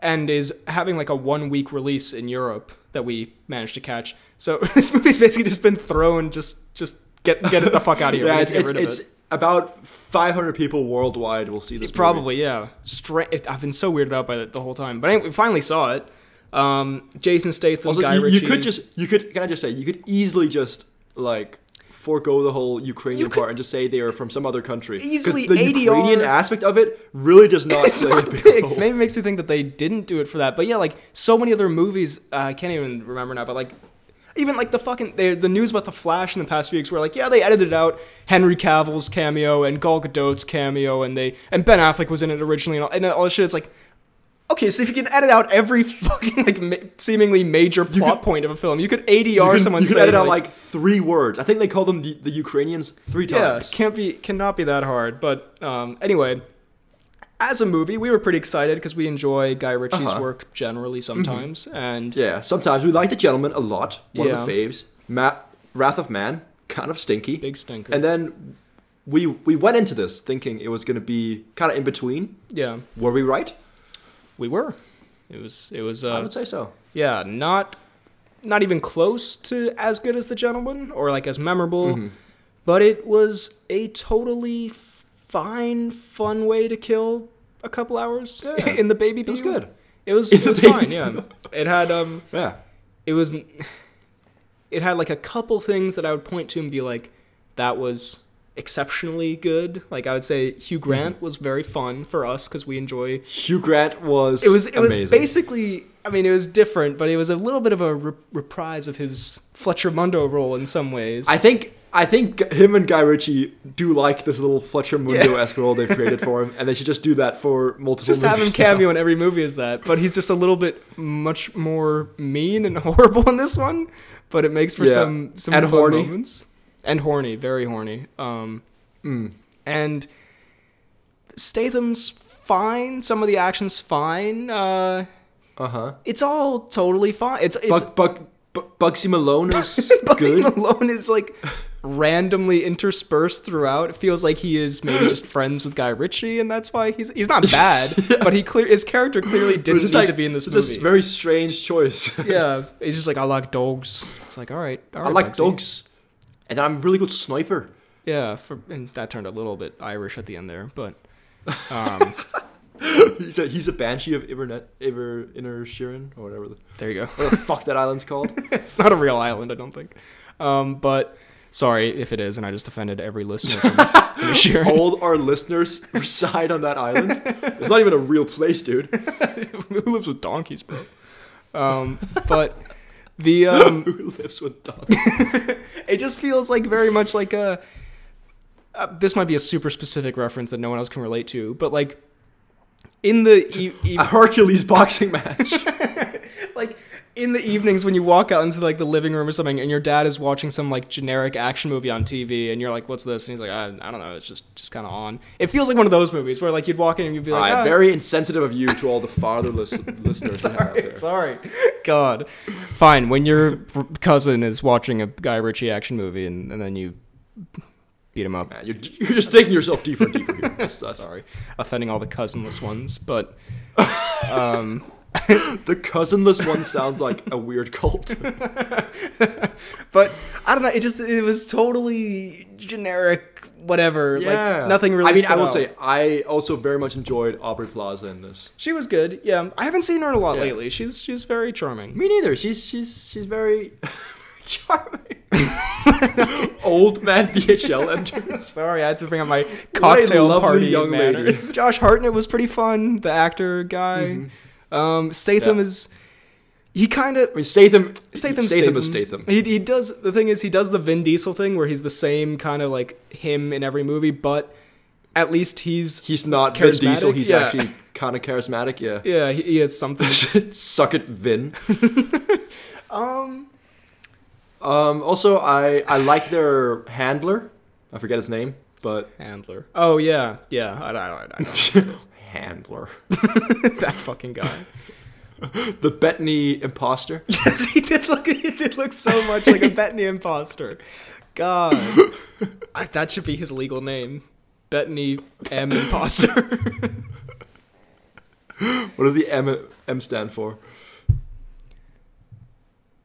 and is having like a one week release in Europe that we managed to catch. So this movie's basically just been thrown just just get get it the fuck out of here. We
Yeah,
need
it's,
to get
it's,
rid of
it's
it.
About 500 people worldwide will see this. movie.
Probably, yeah. Stra- I've been so weirded out by it the whole time. But anyway, we finally saw it. Um, Jason Statham,
Also,
Guy
you,
Ritchie.
you could just you could can I just say you could easily just like forego the whole Ukrainian part and just say they are from some other country.
Easily
the
ADR
Ukrainian aspect of it really does not
it's not
big.
Maybe it makes you think that they didn't do it for that. But yeah, like so many other movies, uh, I can't even remember now. But like, even like the fucking the, the news about the Flash in the past few weeks, were like, yeah, they edited out Henry Cavill's cameo and Gal Gadot's cameo, and they and Ben Affleck was in it originally, and all, and all this shit. It's like. Okay, so if you can edit out every fucking like ma- seemingly major plot point of a film, you could ADR
can,
someone.
you
saying,
edit out like three words. I think they call them the, the Ukrainians three times.
yeah, can't be cannot be that hard. But um, anyway, as a movie, we were pretty excited because we enjoy Guy Ritchie's
Uh-huh.
work generally sometimes, and
Yeah, sometimes we like the gentleman a lot. One
Yeah.
of the faves. Ma- Wrath of Man, kind of stinky.
big stinker.
And then we we went into this thinking it was going to be kind of in between.
Yeah,
Were we right?
we were. It was. It was.
I
Uh,
would say so.
yeah, not not even close to as good as the gentleman or like as memorable,
Mhm.
but it was a totally fine, fun way to kill a couple hours
Yeah.
in the baby.
It was good.
It was. It was fine. Yeah, it had um.
Yeah.
It was. It had like a couple things that I would point to and be like, that was exceptionally good. Like I would say, Hugh Grant
Mm-hmm.
was very fun for us because we enjoy
Hugh Grant was
it was it was basically I mean it was different, but it was a little bit of a re- reprise of his Fletcher Mundo role in some ways.
I think I think him and Guy Ritchie do like this little Fletcher Mundo esque role they've created for him, and they should just do that for multiple.
just have him
now.
cameo in every movie as that, but he's just a little bit much more mean and horrible in this one. But it makes for
Yeah.
some some
And
fun
horny.
moments and horny, very horny. Um,
Mm.
and Statham's fine. Some of the action's fine. Uh,
Uh huh.
it's all totally fine. It's it's
Bug, Bug, Bu- Bugzy Malone is
Bugzy
good.
Malone is like randomly interspersed throughout. It feels like he is maybe just friends with Guy Ritchie, and that's why he's he's not bad, but he clear his character clearly didn't need
just
to be in this
it's
movie.
a very strange choice.
yeah, he's just like I like dogs. It's like all right, all
I like dogs, and I'm a really good sniper.
Yeah, for, and that turned a little bit Irish at the end there, but um,
He's a he's a banshee of Ivernet, Iver Inner Sheeran or whatever the,
there you go.
what the fuck that island's called.
it's not a real island, I don't think. Um, but sorry if it is, and I just offended every listener. From.
All our listeners reside on that island. It's not even a real place, dude.
Who lives with donkeys, bro? Um, but the um,
Who lives with dogs?
it just feels like very much like a. Uh, this might be a super specific reference that no one else can relate to, but like in the e- e-
A Hercules boxing match.
In the evenings when you walk out into like the living room or something, and your dad is watching some like generic action movie on TV, and you're like, "What's this?" And he's like, "I, I don't know. It's just just kind of on." It feels like one of those movies where like you'd walk in and you'd be like,
right,
"Ah,
very insensitive of you to all the fatherless listeners
Sorry, sorry. God. Fine. When your cousin is watching a Guy Ritchie action movie and, and then you beat him up.
Man, you're, you're just taking yourself deeper and deeper here.
Sorry. Offending all the cousinless ones. But um,
the cousinless one sounds like a weird cult.
but I don't know. It just it was totally generic. Whatever. Like nothing really.
I mean, I will
out.
say, I also very much enjoyed Aubrey Plaza in this.
she was good. Yeah, I haven't seen her a lot
Yeah.
lately. She's she's very charming.
Me neither. She's she's she's very charming. Old man BHL enters.
Sorry, I had to bring up my cocktail party
young
manners.
ladies.
Josh Hartnett was pretty fun, the actor guy. Mm-hmm. Um, Statham
Yeah.
is he kind of
I mean, Statham.
Statham,
Statham is Statham.
He he does the thing is he does the Vin Diesel thing where he's the same kind of like him in every movie, but at least he's
He's not Vin Diesel. He's
Yeah.
actually kind of charismatic. Yeah.
yeah he, he has something.
Suck it, Vin.
um,
Um, also, I I like their handler. I forget his name, but
Handler. Oh yeah, yeah. I, I, I, I don't
handler.
that fucking guy.
The Bettany imposter.
Yes, he did look. He did look so much like a Bettany imposter. God, I, that should be his legal name, Bettany M imposter.
What does the M M stand for?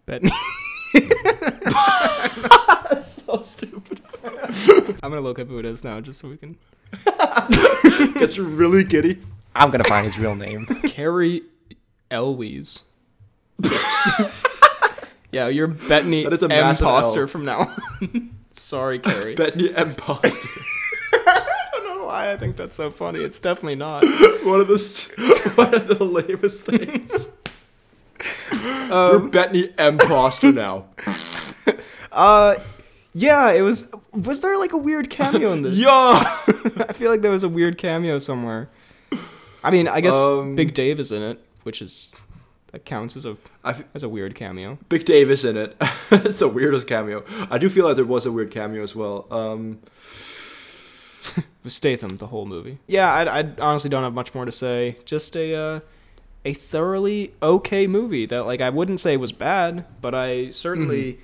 Bettany.
So stupid.
I'm gonna look up who it is now, just so we can.
Gets really giddy.
I'm gonna find his real name.
Cary Elwes. yeah, you're Bettany
That is a
M
massive
imposter
L.
from now on. Sorry, Cary.
Bettany imposter.
I don't know why I think that's so funny. It's definitely not.
one of the one of the lamest things. You're
Um,
Bettany imposter now.
uh, yeah, it was. Was there like a weird cameo in this?
Yeah.
I feel like there was a weird cameo somewhere. I mean, I guess
Um,
Big Dave is in it, which is that counts as a
I f-
as a weird cameo.
Big Dave is in it. it's the weirdest cameo. I do feel like there was a weird cameo as well. Um,
Statham, the whole movie. Yeah, I, I honestly don't have much more to say. Just a uh, a thoroughly okay movie that like I wouldn't say was bad, but I certainly,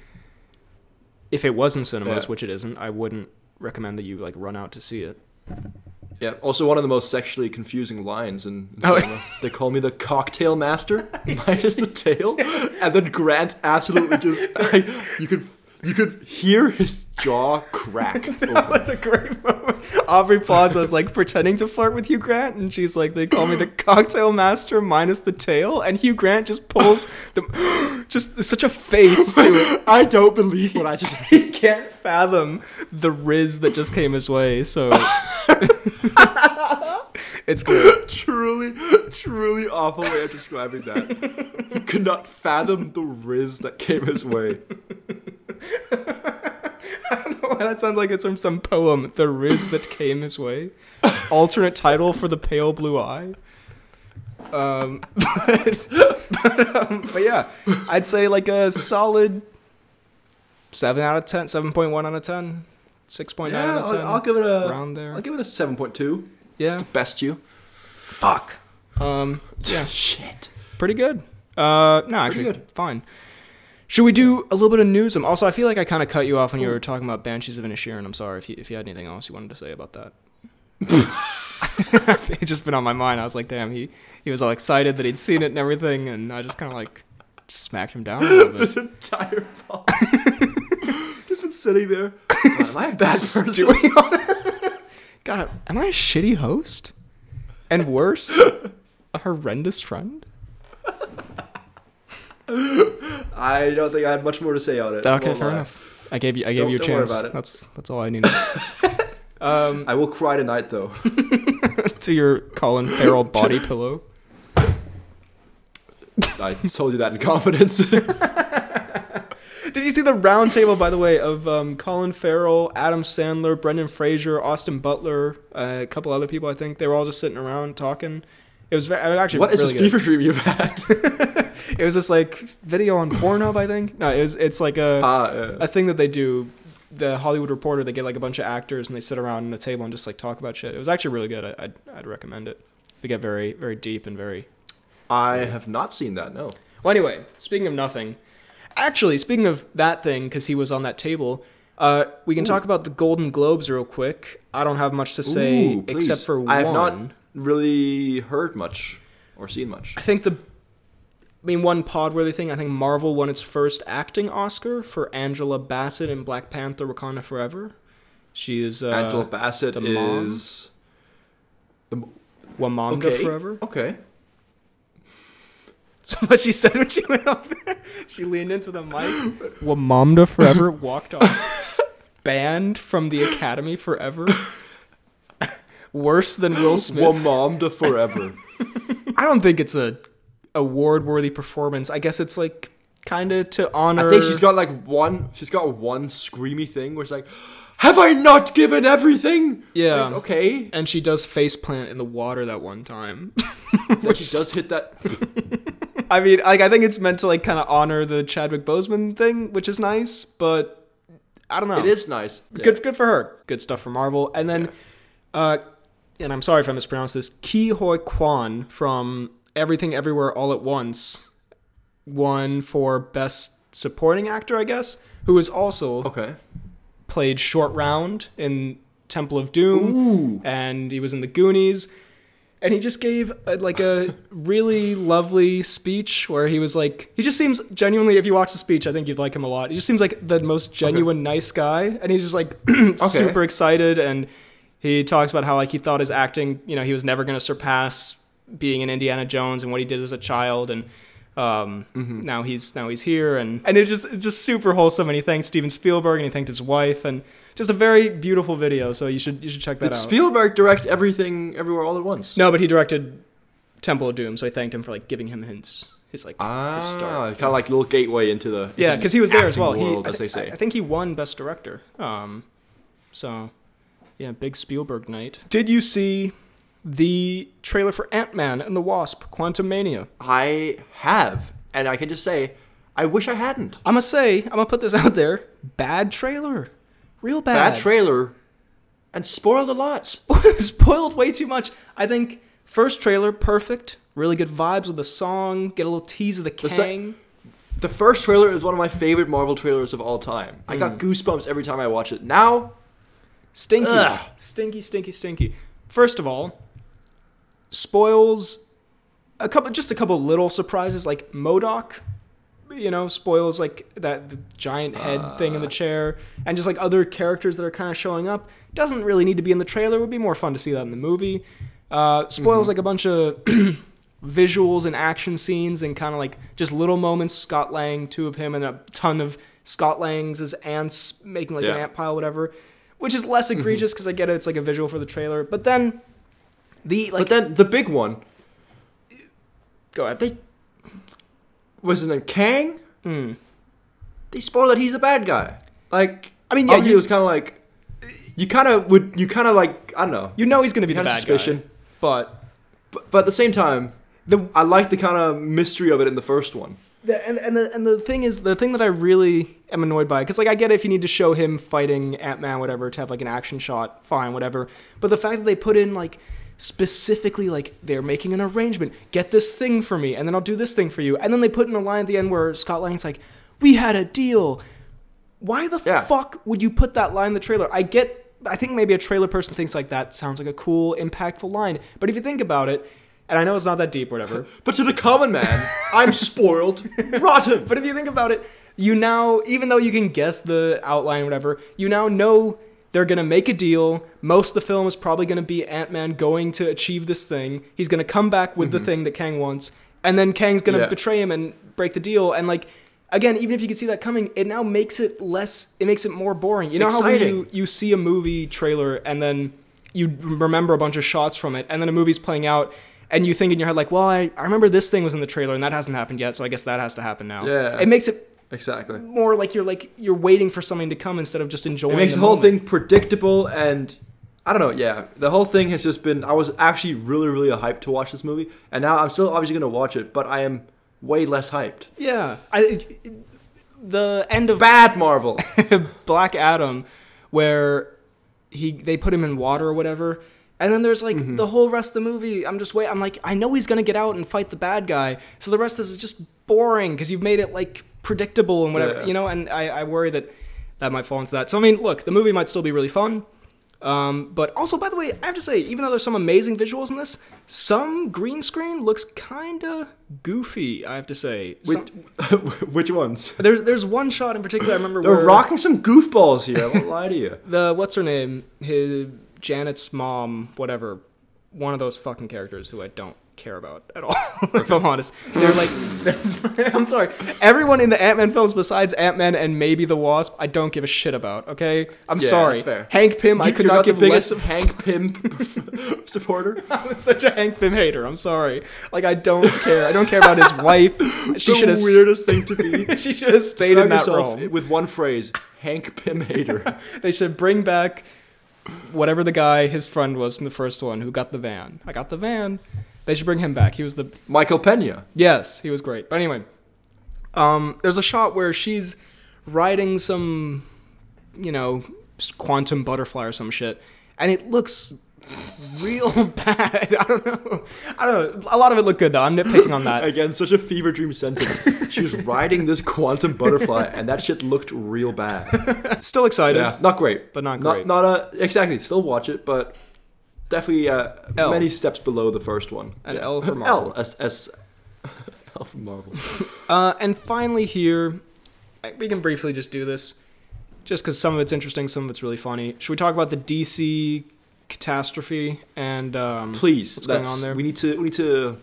if it was in cinemas,
Yeah.
which it isn't, I wouldn't recommend that you like run out to see it.
Yeah. Also, one of the most sexually confusing lines in, in
Oh.
cinema. They call me the cocktail master minus the tail, and then Grant absolutely just you could you could hear his jaw crack. open.
That's a great moment. Aubrey Plaza is like pretending to flirt with Hugh Grant, and she's like, "They call me the cocktail master minus the tail," and Hugh Grant just pulls the just such a face to it.
I don't believe what I just.
He can't fathom the riz that just came his way. So it's great.
truly, truly awful way of describing that. He could not fathom the riz that came his way.
that sounds like it's from some poem. The riz that came his way. Alternate title for the pale blue eye. Um, but, but, um, but yeah, I'd say like a solid seven out of ten, seven point one out of ten, six point nine
Yeah,
out of ten.
I'll, I'll give it a.
around there.
I'll give it a seven point two.
yeah.
to best you. Fuck.
Um, yeah,
Shit.
pretty good. Uh, no, actually,
good.
fine. Should we do a little bit of news? Um, Also, I feel like I kind of cut you off when you were talking about Banshees of Inisherin. I'm sorry if you, if you had anything else you wanted to say about that. it's just been on my mind. I was like, damn, he, he was all excited that he'd seen it and everything, and I just kind of like smacked him down a little bit.
This entire pod. Just been sitting there. God, am I a bad person?
God, am I a shitty host? And worse, a horrendous friend?
I don't think I had much more to say on it.
Okay, fair
lie.
enough. I gave you I gave
Don't-
you a chance. That's that's all I needed. um,
I will cry tonight, though.
to your Colin Farrell body pillow.
I told you that in confidence.
Did you see the round table, by the way, of um, Colin Farrell, Adam Sandler, Brendan Fraser, Austin Butler, uh, a couple other people? I think they were all just sitting around talking. It was very, actually
what is
really
this
good.
fever dream you've had?
It was this like video on Pornhub, I think. No, it was, it's like a
Uh, uh,
a thing that they do. The Hollywood Reporter, they get like a bunch of actors and they sit around at a table and just like talk about shit. It was actually really good. I, I'd, I'd recommend it. They get very very deep and very
I have not seen that. No.
Well, anyway, speaking of nothing, actually, speaking of that thing, because he was on that table, uh, we can talk about the Golden Globes real quick. I don't have much to say
Ooh,
except for
I have not
one.
Really heard much or seen much.
I think the, I mean, one podworthy thing. I think Marvel won its first acting Oscar for Angela Bassett in Black Panther: Wakanda Forever. She is uh,
Angela Bassett
the mom?
is. The,
Wamanda
okay.
Forever.
Okay.
So what she said when she went up there, she leaned into the mic. Wamanda Forever walked off, banned from the Academy forever. Worse than Will Smith.
Wamamda forever.
I don't think it's a award-worthy performance. I guess it's like kind of to honor.
I think she's got like one. She's got one screamy thing where she's like, "Have I not given everything?"
Yeah.
Like, okay.
and she does face plant in the water that one time.
Then she does hit that.
I mean, like I think it's meant to like kind of honor the Chadwick Boseman thing, which is nice, but I don't know.
It is nice. Yeah.
good good for her. Good stuff for Marvel. And then uh and I'm sorry if I mispronounced this, Ke Huy Quan from Everything Everywhere All at Once won for best supporting actor, I guess, who is also
Okay.
played Short Round in Temple of Doom
Ooh.
and he was in the Goonies. And he just gave a, like a really lovely speech where he was like, he just seems genuinely. If you watch the speech, I think you'd like him a lot. He just seems like the most genuine, nice guy, and he's just like super excited. And he talks about how like he thought his acting, you know, he was never going to surpass being in Indiana Jones and what he did as a child, and um, now he's now he's here, and and it's just it's just super wholesome. And he thanked Steven Spielberg and he thanked his wife, and just a very beautiful video. So you should you should check that
Did
out.
Spielberg direct everything, everywhere, all at once?
No, but he directed Temple of Doom, so I thanked him for like giving him hints. His like
Ah,
his start.
kind of like a little gateway into the
Yeah, because he was there as well. He,
world,
I,
as they say.
I think he won Best Director. Um, so yeah, big Spielberg night. Did you see the trailer for Ant Man and the Wasp: Quantumania?
I have, and I can just say, I wish I hadn't.
I'm gonna say, I'm gonna put this out there. Bad trailer, real bad.
Bad trailer, and spoiled a lot.
spoiled way too much. I think first trailer perfect, really good vibes with the song. Get a little tease of the
The se-
Kang.
The first trailer is one of my favorite Marvel trailers of all time. I got
Mm.
goosebumps every time I watch it. Now,
Stinky.
Ugh.
Stinky, stinky, stinky. First of all, spoils a couple just a couple little surprises like MODOK, you know, spoils like that giant head thing in the chair and just like other characters that are kind of showing up. Doesn't really need to be in the trailer. It would be more fun to see that in the movie. Uh, spoils like a bunch of visuals and action scenes and kind of like just little moments. Scott Lang, two of him, and a ton of Scott Lang's as ants making like an ant pile, whatever. Which is less egregious because I get it. It's like a visual for the trailer. But then the like
but then the big one,
go ahead.
they what's his name? Kang?
Hmm.
They spoil that he's a bad guy. Like
I mean, yeah, you-
it was kind of like you kind of would you kind of like I don't know,
You know he's gonna be the bad
suspicion.
guy, but
but, but at the same time,
the
I like the kind of mystery of it in the first one.
The, and and the and the thing is the thing that I really am annoyed by because like I get it if you need to show him fighting Ant Man whatever to have like an action shot fine whatever. But the fact that they put in like specifically like they're making an arrangement. Get this thing for me and then I'll do this thing for you. And then they put in a line at the end where Scott Lang's like we had a deal. Why the
Yeah.
fuck would you put that line in the trailer? I get I think maybe a trailer person thinks like that sounds like a cool impactful line. But if you think about it and I know it's not that deep or whatever
But to the common man, I'm spoiled, rotten.
but if you think about it, you now, even though you can guess the outline, whatever, you now know they're gonna make a deal. Most of the film is probably gonna be Ant Man going to achieve this thing. He's gonna come back with the thing that Kang wants, and then Kang's gonna
Mm-hmm. Yeah.
betray him and break the deal. And like, again, even if you can see that coming, it now makes it less. It makes it more boring. You know how when you you see a movie trailer and then you remember a bunch of shots from it, and then a movie's playing out. And you think in your head like, well, I, I remember this thing was in the trailer and that hasn't happened yet, so I guess that has to happen now.
Yeah.
It makes it
exactly.
more like you're like you're waiting for something to come instead of just enjoying.
It makes the,
the
whole
moment.
thing predictable and I don't know. Yeah, the whole thing has just been. I was actually really, really hyped to watch this movie, and now I'm still obviously going to watch it, but I am way less hyped.
Yeah, I, the end of
Bad Marvel.
Black Adam, where he they put him in water or whatever, and then there's like
Mm-hmm.
the whole rest of the movie. I'm just wait. I'm like I know he's gonna get out and fight the bad guy, so the rest of this is just boring because you've made it like predictable and whatever,
Yeah.
you know. And I, I worry that that might fall into that. So I mean, look, the movie might still be really fun. Um, but also, by the way, I have to say, even though there's some amazing visuals in this, some green screen looks kind of goofy. I have to say, Some-
Which, which ones?
there's there's one shot in particular I remember
They're
where
rocking some goofballs here. I won't lie to you.
the what's her name, his Janet's mom, whatever, one of those fucking characters who I don't care about at all. if I'm honest, they're like, they're- I'm sorry, everyone in the Ant Man films besides Ant Man and maybe the Wasp, I don't give a shit about. Okay, I'm
Yeah,
sorry.
that's fair.
Hank Pym, I could not give less
biggest
of.
Hank Pym supporter.
I'm such a Hank Pym hater. I'm sorry. Like I don't care. I don't care about his wife. She should have.
weirdest thing to be.
She should have stayed in that role.
with one phrase: Hank Pym hater.
They should bring back whatever the guy his friend was from the first one who got the van. I got the van. They should bring him back. He was the
Michael Pena.
yes, he was great. But anyway, um, there's a shot where she's riding some, you know, quantum butterfly or some shit, and it looks real bad. I don't know. I don't know. A lot of it looked good though. I'm nitpicking on that.
Again, such a fever dream sentence. she was riding this quantum butterfly, and that shit looked real bad.
Still excited.
Yeah, not great,
But not
Not
great.
not a exactly. Still watch it, but definitely uh,
L.
many steps below the first one.
An L for Marvel.
L S S. L for Marvel.
Uh, and finally, here, we can briefly just do this, just because some of it's interesting, some of it's really funny. Should we talk about the DC catastrophe and um,
Please,
what's going on there?
We need to we need to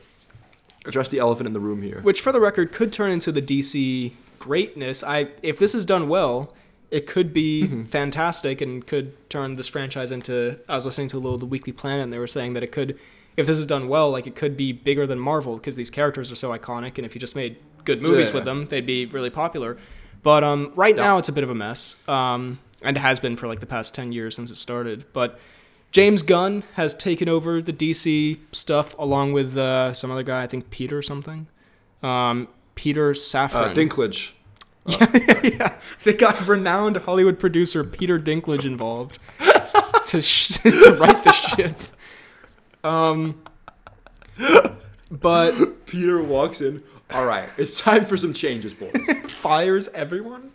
address the elephant in the room here.
which, for the record, could turn into the DC greatness. I if this is done well, it could be
Mm-hmm.
fantastic and could turn this franchise into. I was listening to a little the Weekly Planet, and they were saying that it could, if this is done well, like it could be bigger than Marvel because these characters are so iconic, and if you just made good movies
Yeah.
with them, they'd be really popular. But um, right
Yeah.
now, it's a bit of a mess, um, and it has been for like the past ten years since it started. But James Gunn has taken over the DC stuff along with uh, some other guy, I think Peter something. Um, Peter
Uh,
Safran.
Dinklage.
yeah, they got renowned Hollywood producer Peter Dinklage involved to sh- to write the ship. Um, but
Peter walks in. All right, it's time for some changes, boys.
fires everyone,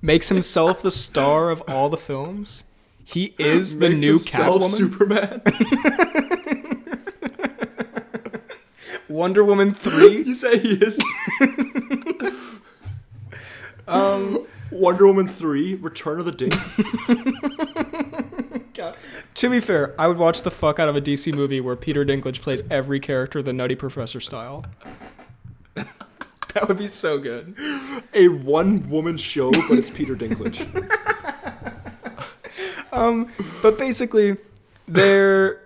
makes himself the star of all the films. He is the new Catwoman.
Superman.
Wonder Woman three.
you say he is.
um,
Wonder Woman three, Return of the Dink.
God. To be fair, I would watch the fuck out of a DC movie where Peter Dinklage plays every character the Nutty Professor style. that would be so good.
A one woman show, but it's Peter Dinklage.
Um, but basically, they're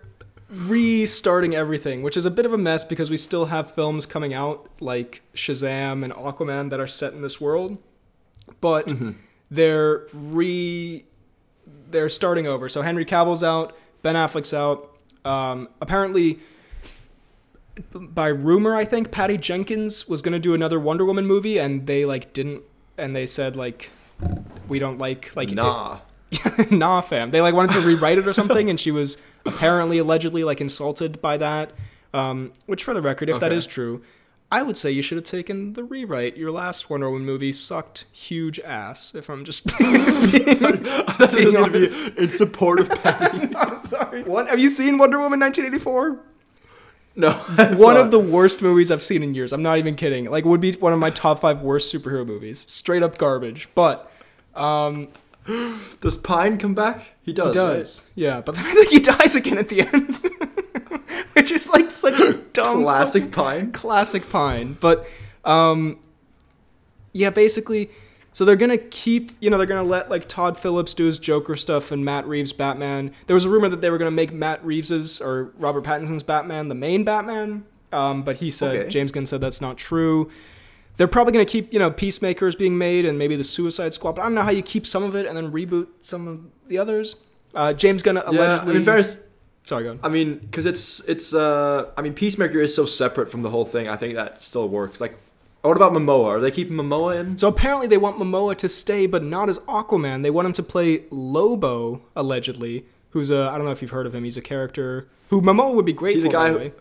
restarting everything, which is a bit of a mess because we still have films coming out like Shazam and Aquaman that are set in this world, but they're re they're starting over. So Henry Cavill's out, Ben Affleck's out. Um, apparently, by rumor, I think Patty Jenkins was going to do another Wonder Woman movie, and they like didn't, and they said like we don't like like it-
nah.
fam. They like wanted to rewrite it or something, and she was apparently allegedly like insulted by that. Um, which, for the record, if that
Okay.
is true, I would say you should have taken the rewrite. Your last Wonder Woman movie sucked huge ass. If I'm just being,
I thought it was gonna be
honest.
in support of Patty.
I'm sorry. What have you seen Wonder Woman 1984?
No,
One of the worst movies I've seen in years. I'm not even kidding. Like, would be one of my top five worst superhero movies. Straight up garbage. But um,
Does Pine come back? He does.
He does. Yeah, but then I think he dies again at the end. Which is like such a dumb
Classic Pine.
classic pine. But um yeah, basically so they're gonna keep you know, they're gonna let like Todd Phillips do his Joker stuff and Matt Reeves Batman. There was a rumor that they were gonna make Matt Reeves's or Robert Pattinson's Batman the main Batman. Um, but he said
Okay.
James Gunn said that's not true. They're probably going to keep, you know, Peacemakers being made and maybe the Suicide Squad. But I don't know how you keep some of it and then reboot some of the others. Uh, James Gunn
Yeah, I
allegedly.
mean, fairness,
Sorry, go on.
I mean, because it's it's. uh I mean, Peacemaker is so separate from the whole thing. I think that still works. Like, what about Momoa? Are they keeping Momoa in?
So apparently they want Momoa to stay, but not as Aquaman. They want him to play Lobo, allegedly, who's a I don't know if you've heard of him. He's a character who Momoa would be great
See the
for.
guy
way.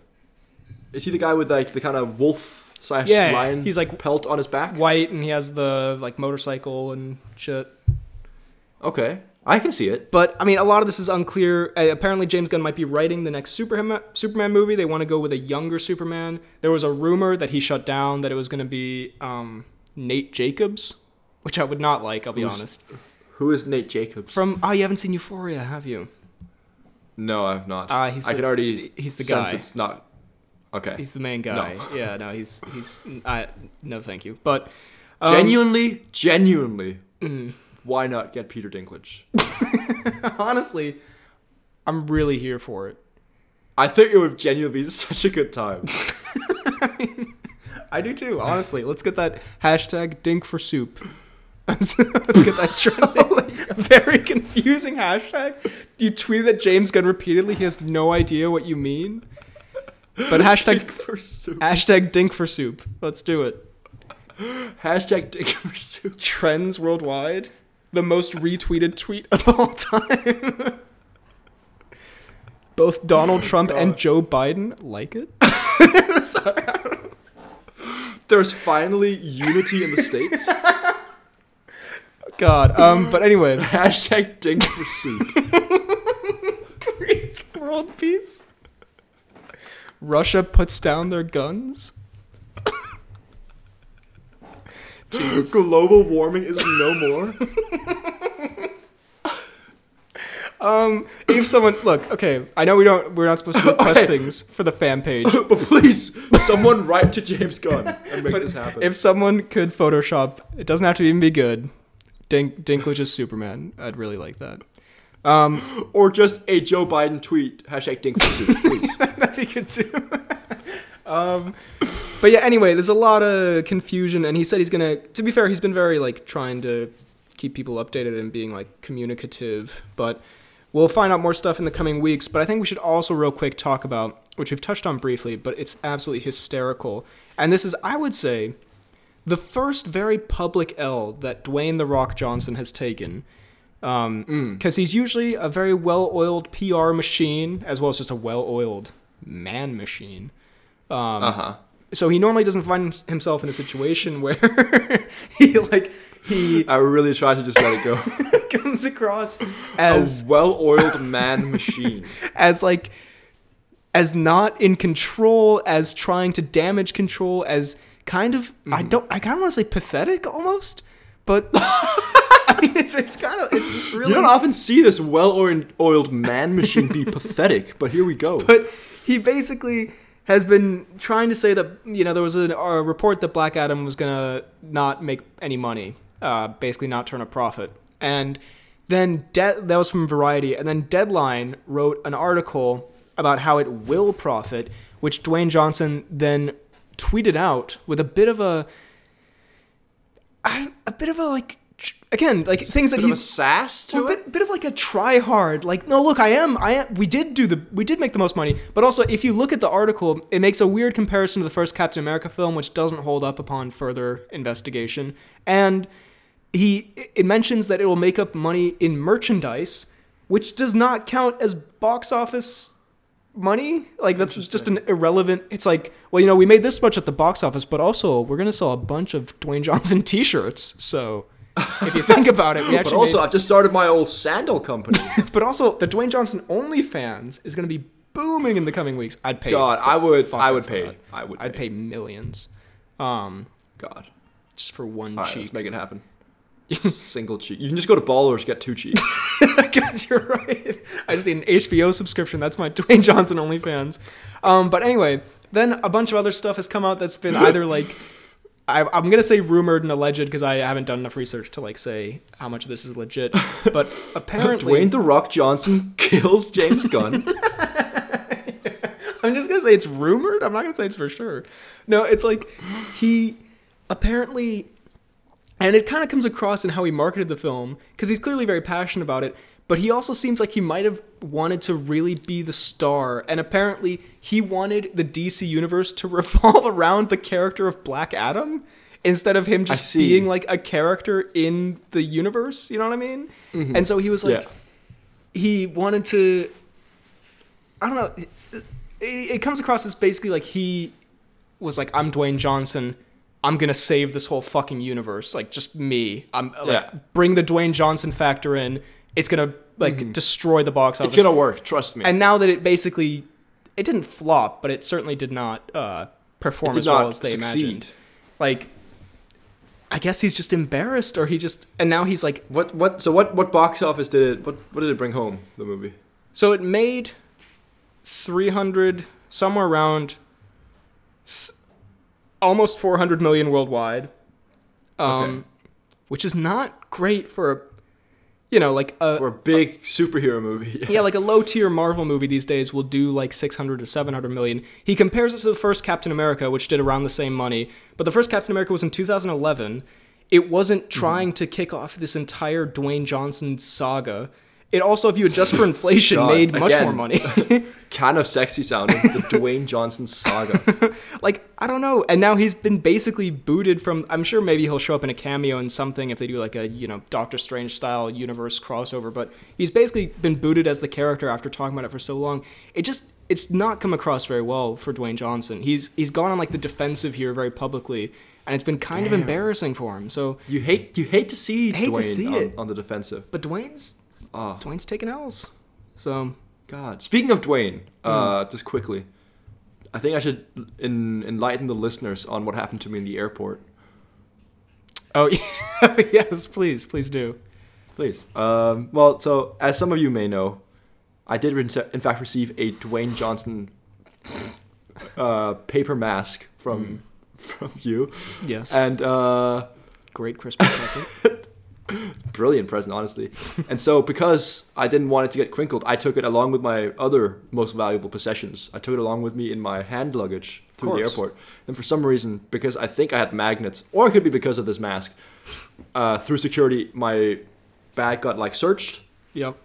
Is he the guy with like the kind of wolf slash
Yeah,
lion?
he's like-
pelt on his back.
White, and he has the like motorcycle and shit.
Okay, I can see it.
But I mean, a lot of this is unclear. Uh, apparently, James Gunn might be writing the next Superman Superman movie. They want to go with a younger Superman. There was a rumor that he shut down that it was going to be um, Nate Jacobs, which I would not like. I'll be
Who's-
honest.
Who is Nate Jacobs?
From oh, you haven't seen Euphoria, have you?
no, I've not.
Ah, he's
I
the-
can already
he's the
sense
guy.
it's not. Okay.
He's the main guy.
No.
Yeah, no, he's he's I no, thank you. But um,
genuinely, genuinely,
mm,
why not get Peter Dinklage?
honestly, I'm really here for it.
I think it would genuinely be such a good time.
I mean, I do too. Honestly, let's get that hashtag Dink for soup. let's get that trending. Very confusing hashtag. You tweeted that James Gunn repeatedly. He has no idea what you mean. But hashtag
soup.
hashtag Dink for soup. Let's do it.
Hashtag Dick for soup.
Trends worldwide. The most retweeted tweet of all time. Both Donald Trump and Joe Biden like it.
There's finally unity in the states.
God. Um. But anyway,
Hashtag Dink for soup.
creates world peace. Russia puts down their guns.
Global warming is no more.
Um, if someone look, okay, I know we don't, we're not supposed to request
Okay.
things for the fan page.
but please, someone write to James Gunn and make
But
this happen.
if someone could Photoshop, it doesn't have to even be good. Dink, Dinklage's Superman. I'd really like that. Um,
or just a Joe Biden tweet. Hashtag Dink. Please.
that'd be good too. um, but yeah, anyway, there's a lot of confusion, and he said he's gonna. To be fair, he's been very like trying to keep people updated and being like communicative. But we'll find out more stuff in the coming weeks. But I think we should also real quick talk about which we've touched on briefly, but it's absolutely hysterical. And this is, I would say, the first very public L that Dwayne the Rock Johnson has taken. Because
Mm.
he's usually a very well oiled PR machine, as well as just a well oiled man machine. Um,
Uh huh.
So he normally doesn't find himself in a situation where he, like, he
I really tried to just let it go.
comes across as A
well-oiled man machine.
as like as not in control, as trying to damage control, as kind of I
Mm-hmm.
don't I kind of want to say pathetic almost, but I mean it's it's kind of it's just really
You don't often see this well-oiled man machine be pathetic, but here we go.
but he basically has been trying to say that you know there was a, a report that Black Adam was gonna not make any money, uh, basically not turn a profit, and then De- that was from Variety, and then Deadline wrote an article about how it will profit, which Dwayne Johnson then tweeted out with a bit of a I- a bit of a like again like things that
Bit of a
he's
sass to
well, a
it.
bit, bit of like a try hard. Like, no, look, I am, I am. We did do the, we did make the most money. But also, if you look at the article, it makes a weird comparison to the first Captain America film, which doesn't hold up upon further investigation. And he, it mentions that it will make up money in merchandise, which does not count as box office money. Like that's just an irrelevant. It's like, well, you know, we made this much at the box office, but also we're gonna sell a bunch of Dwayne Johnson T-shirts. So. If you think about it, we actually
But also,
made-
I've just started my old sandal company.
but also, the Dwayne Johnson OnlyFans is going to be booming in the coming weeks. I'd pay.
God, I would, I would pay.
that.
I would.
I'd pay millions, um,
God.
just for one
All right,
cheek.
let's make it happen. Single cheek. You can just go to Ballers get two cheeks.
God, you're right. I just need an HBO subscription. That's my Dwayne Johnson OnlyFans. Um, but anyway, then a bunch of other stuff has come out that's been either like. I, I'm gonna say rumored and alleged because I haven't done enough research to like say how much of this is legit. But apparently,
Dwayne the Rock Johnson kills James Gunn.
I'm just gonna say it's rumored. I'm not gonna say it's for sure. No, it's like he apparently, and it kind of comes across in how he marketed the film because he's clearly very passionate about it. But he also seems like he might have wanted to really be the star, and apparently he wanted the DC universe to revolve around the character of Black Adam instead of him just being like a character in the universe. You know what I mean? Mm-hmm. And so he was like,
Yeah.
he wanted to I don't know. It, it comes across as basically like he was like, "I'm Dwayne Johnson. I'm gonna save this whole fucking universe. Like just me. I'm like
Yeah.
bring the Dwayne Johnson factor in. It's gonna like destroy the box office.
Mm-hmm. It's gonna work. Trust me.
And now that it basically, it didn't flop, but it certainly did not uh, perform
did
as well as they
succeed.
imagined. Like, I guess he's just embarrassed, or he just and now he's like,
What? What? So what? What box office did it? What? What did it bring home? The movie.
So it made 300 somewhere around th- almost 400 million worldwide. Um
Okay.
which is not great for a you know, like a
For a big superhero movie.
yeah, like a low tier Marvel movie these days will do like 600 to 700 million. He compares it to the first Captain America, which did around the same money. But the first Captain America was in 2011. It wasn't trying mm-hmm. to kick off this entire Dwayne Johnson saga. It also, if you adjust for inflation,
God,
made much
again.
more money.
kind of sexy sounding. The Dwayne Johnson saga.
like I don't know. And now he's been basically booted from. I'm sure maybe he'll show up in a cameo in something if they do like a you know Doctor Strange style universe crossover. But he's basically been booted as the character after talking about it for so long. It just it's not come across very well for Dwayne Johnson. He's he's gone on like the defensive here very publicly, and it's been kind of embarrassing for him. So,
You hate. You hate to see
Hate to see
on,
it.
on the defensive.
but Dwayne's
Oh
Dwayne's taking L's. So
God. Speaking of Dwayne, uh, just quickly, I think I should en- enlighten the listeners on what happened to me in the airport.
oh yes, please please do.
Please. Um, well, so as some of you may know, I did in in fact receive a Dwayne Johnson uh, paper mask from from you,
Yes,
and uh,
great Christmas present.
brilliant present, honestly. and so because I didn't want it to get crinkled, I took it along with my other most valuable possessions. I took it along with me in my hand luggage through the airport. And for some reason, because I think I had magnets, or it could be because of this mask, uh, through security, my bag got like searched.
yep.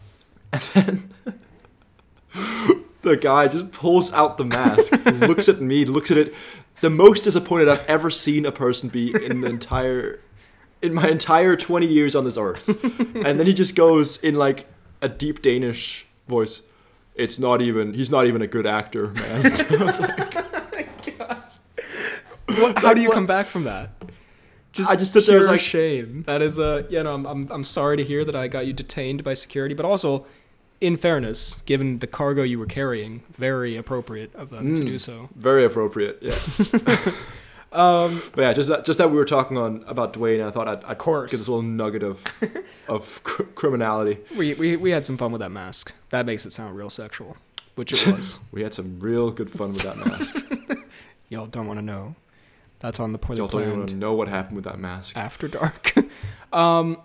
And then the guy just pulls out the mask, looks at me, looks at it. The most disappointed I've ever seen a person be in the entire, in my entire twenty years on this earth. and then he just goes in like a deep Danish voice. It's not even. He's not even a good actor, man. Like,
What, how do you
what-
come back from that? Just
I just stood there
pure
like-
shame. That is a you know I'm, I'm I'm sorry to hear that I got you detained by security, but also, in fairness, given the cargo you were carrying, very appropriate of them to
Mm.
do so.
Very appropriate. Yeah.
Um,
But yeah, just that, just that we were talking on about Dwayne, I thought I'd, I'd
course.
give this little nugget of of cr- criminality.
we, we we had some fun with that mask. That makes it sound real sexual, which it was.
We had some real good fun with that mask.
Y'all don't want to know. That's on the poorly
Y'all don't even
planned
want to know what happened with that mask.
after dark. um,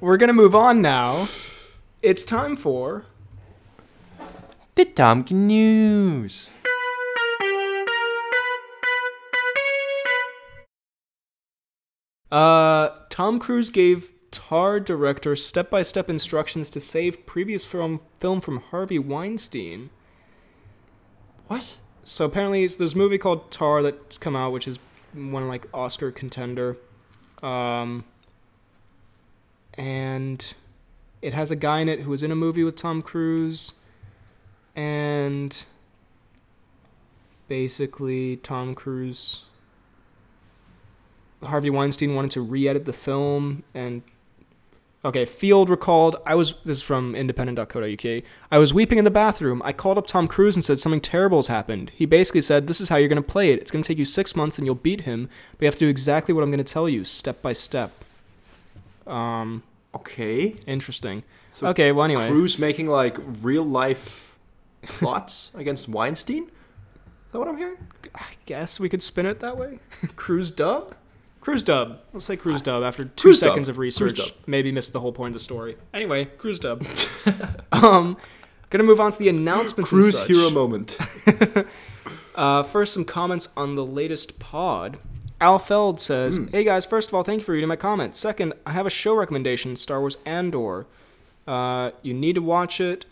we're gonna move on now. It's time for
Bitamk News.
Uh, Tom Cruise gave Tar director step-by-step instructions to save previous film film from Harvey Weinstein.
What?
So apparently, it's this movie called Tar that's come out, which is one like Oscar contender, um, and it has a guy in it who was in a movie with Tom Cruise, and basically Tom Cruise. Harvey Weinstein wanted to re-edit the film and Okay, Field recalled, I was, this is from independent.co.uk. I was weeping in the bathroom. I called up Tom Cruise and said something terrible has happened. He basically said, This is how you're going to play it. It's going to take you six months and you'll beat him, but you have to do exactly what I'm going to tell you, step by step. Um,
Okay.
interesting.
So
okay, well, anyway.
Cruise making like real life plots against Weinstein? Is that what I'm hearing?
I guess we could spin it that way. Cruise dub? Cruise dub. Let's say cruise dub after two
Cruise dub.
seconds of research. Maybe missed the whole point of the story. Anyway, cruise dub. um, gonna move on to the announcements.
Cruise hero moment.
Uh, first, some comments on the latest pod. Al Feld says, "Hey guys, first of all, thank you for reading my comment. Second, I have a show recommendation: Star Wars Andor. Uh, you need to watch it.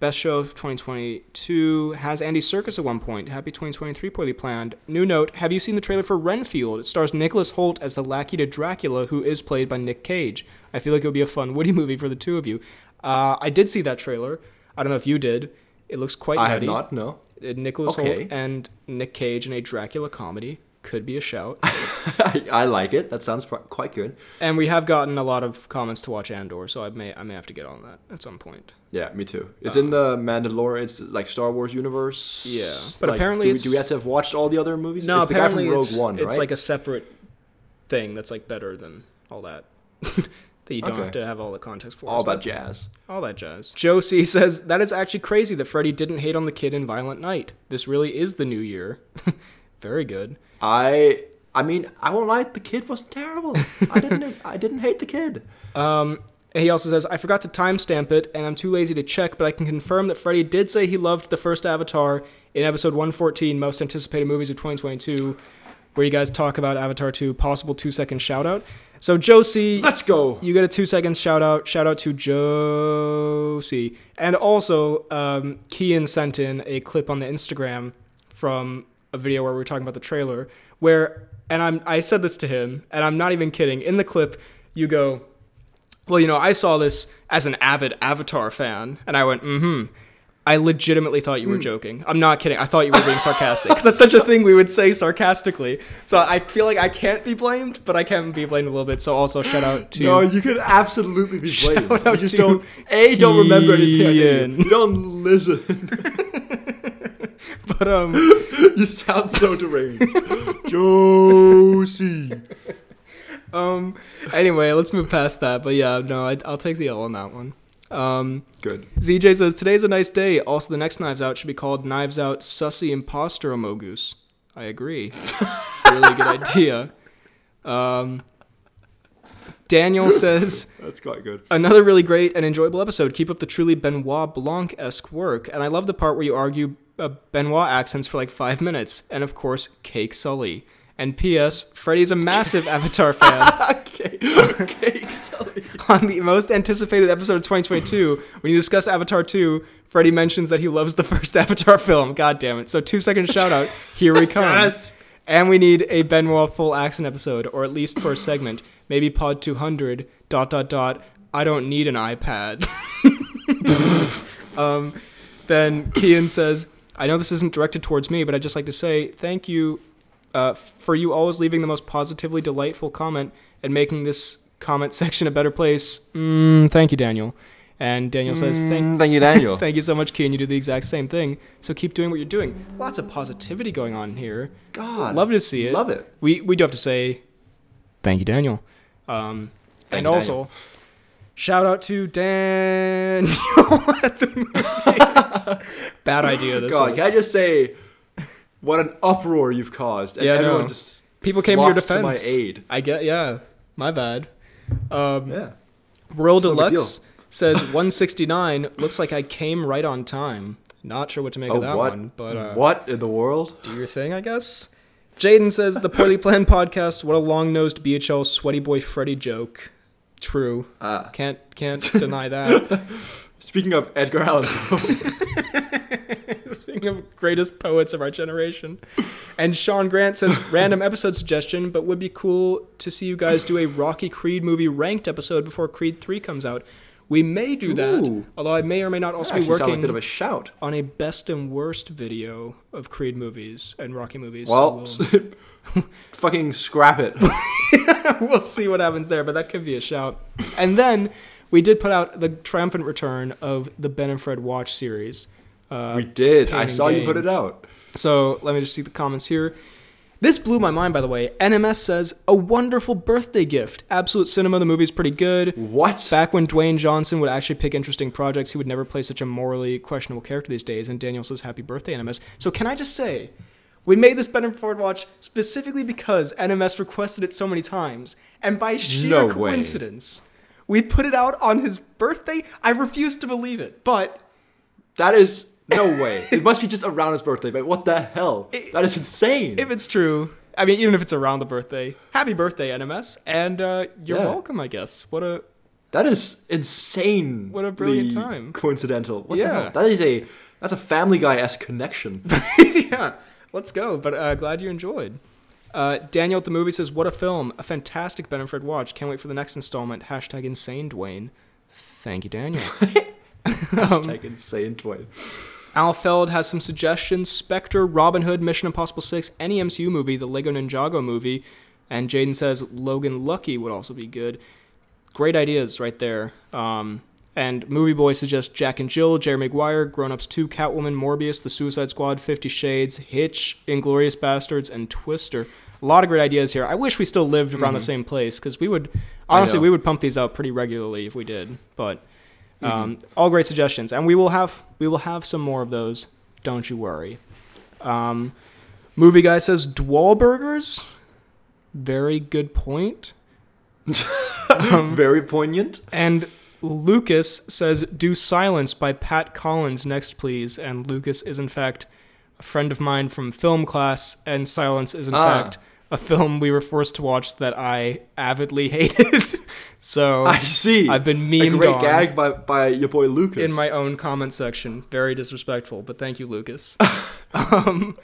Best show of 2022 has Andy Serkis at one point. Happy 2023, poorly planned. New note: Have you seen the trailer for Renfield? It stars Nicholas Hoult as the lackey to Dracula, who is played by Nick Cage. I feel like it would be a fun Woody movie for the two of you. Uh, I did see that trailer. I don't know if you did. It looks quite.
I have not, no.
Uh, Nicholas
Okay.
Hoult and Nick Cage in a Dracula comedy could be a shout.
I, I like it. That sounds pr- quite good.
and we have gotten a lot of comments to watch Andor, so I may I may have to get on that at some point.
Yeah, me too. It's uh, in the Mandalorian. It's like Star Wars universe.
Yeah, but
Like,
apparently
do do we have to have watched all the other movies?
No,
it's
apparently
Rogue
it's,
One,
it's like a separate thing that's like better than all that. that you don't
Okay.
have to have all the context for.
all that jazz.
all that jazz. Josie says that is actually crazy that Freddy didn't hate on the kid in Violent Night. This really is the new year. Very good.
I I mean, I won't lie. The kid wasn't terrible. I didn't. I didn't hate the kid.
Um, he also says, I forgot to timestamp it, and I'm too lazy to check, but I can confirm that Freddie did say he loved the first Avatar in episode 114, Most Anticipated Movies of 2022, where you guys talk about Avatar 2, possible two second shout out. So, Josie,
Let's go.
you get a two second shout out. Shout out to Josie. And also, um, Cian sent in a clip on the Instagram from a video where we were talking about the trailer, where, and I'm, I said this to him, and I'm not even kidding. In the clip, you go, well, you know, I saw this as an avid Avatar fan, and I went, mm-hmm. I legitimately thought you were joking. I'm not kidding. I thought you were being sarcastic because that's such a thing we would say sarcastically. So I feel like I can't be blamed, but I can be blamed a little bit. So also shout out to
No, you could absolutely be blamed.
Shout out
You just
to
don't. A don't remember anything. I do.
Ian.
You don't listen.
but um
you sound so deranged. Josie.
um anyway, let's move past that. But yeah, no, I, I'll take the L on that one. Um,
Good.
ZJ says today's a nice day. Also, the next Knives Out should be called Knives Out Sussy Imposter Amogus. I agree. really good idea. Um, Daniel says
That's quite good.
another really great and enjoyable episode. Keep up the truly Benoit Blanc esque work, and I love the part where you argue uh, Benoit accents for like five minutes, and of course, Cake Sully. And P.S. Freddie's a massive Avatar fan.
okay. Okay.
On the most anticipated episode of 2022, when you discuss Avatar 2, Freddie mentions that he loves the first Avatar film. God damn it. So, two second shout out. Here we come.
Yes.
And we need a Benoit full action episode, or at least for a segment. Maybe pod 200, dot, dot, dot. I don't need an iPad. um, then Cian says, I know this isn't directed towards me, but I'd just like to say thank you uh, for you always leaving the most positively delightful comment and making this comment section a better place. Mm, thank you, Daniel. And Daniel says, thank,
Mm, thank you, Daniel.
thank you so much, Key, and you do the exact same thing. So keep doing what you're doing. Lots of positivity going on here.
God,
Love to see it.
Love it.
We we do have to say thank you, Daniel. Um,
Thank
and
you,
also
Daniel.
shout out to Daniel at the movies. Bad idea. This
God,
was.
can I just say, what an uproar you've caused, and
Yeah,
everyone
know.
just
People came to your defense.
to my aid.
I get yeah. My bad. Um,
Yeah.
Royal
It's no
Deluxe says 169 looks like I came right on time. Not sure what to make
Oh,
of that
what?
one, but uh,
what in the world?
do your thing, I guess. Jaden says the poorly planned podcast. What a long nosed BHL sweaty boy Freddy joke. True.
Ah.
Can't can't deny that.
Speaking of Edgar Allan Poe,
Speaking of greatest poets of our generation. And Sean Grant says random episode suggestion, but would be cool to see you guys do a Rocky Creed movie ranked episode before Creed 3 comes out. We may do that,
Ooh.
although I may or may not also be
working like a bit of a shout.
on a best and worst video of Creed movies and Rocky movies.
Well,
so we'll,
fucking scrap it.
we'll see what happens there, but that could be a shout. And then we did put out the triumphant return of the Ben and Fred Watch series. Uh,
we did. I saw you put it out.
So let me just see the comments here. This blew my mind, by the way. NMS says, a wonderful birthday gift. Absolute Cinema, the movie's pretty good.
What?
Back when Dwayne Johnson would actually pick interesting projects, he would never play such a morally questionable character these days. And Daniel says, happy birthday, NMS. So can I just say, we made this Ben and Ford watch specifically because NMS requested it so many times. And by sheer
No way.
coincidence, we put it out on his birthday. I refuse to believe it. But
That is no way. it must be just around his birthday, but what the hell? that is insane.
if it's true, I mean, even if it's around the birthday, happy birthday, NMS, and uh, you're
Yeah.
welcome, I guess. What a
that is insane.
What a brilliant time.
Coincidental. What
Yeah.
That is a that's a Family Guy esque connection.
yeah. Let's go. But uh, glad you enjoyed. Uh, Daniel at the movie says, "What a film! A fantastic Ben and Fred watch. Can't wait for the next installment." Hashtag insane Dwayne. Thank you, Daniel.
Hashtag insane twin.
Al Feld has some suggestions: Spectre, Robin Hood, Mission Impossible Six, any MCU movie, the Lego Ninjago movie, and Jaden says Logan Lucky would also be good. Great ideas right there. Um, and Movie Boy suggests Jack and Jill, Jerry Maguire, Grown Ups 2, Catwoman, Morbius, The Suicide Squad, Fifty Shades, Hitch, Inglorious Bastards, and Twister. A lot of great ideas here. I wish we still lived around the same place because we would, honestly, we would pump these out pretty regularly if we did. But um, all great suggestions, and we will have we will have some more of those. Don't you worry. Um, movie guy says Dwalburgers. Very good point.
Very poignant.
And Lucas says, "Do Silence" by Pat Collins next, please. And Lucas is in fact a friend of mine from film class, and Silence is in
Ah.
fact a film we were forced to watch that I avidly hated. so
I see.
I've been
a
memed
great
on
gag by, by your boy Lucas.
in my own comment section. Very disrespectful, but thank you, Lucas. um,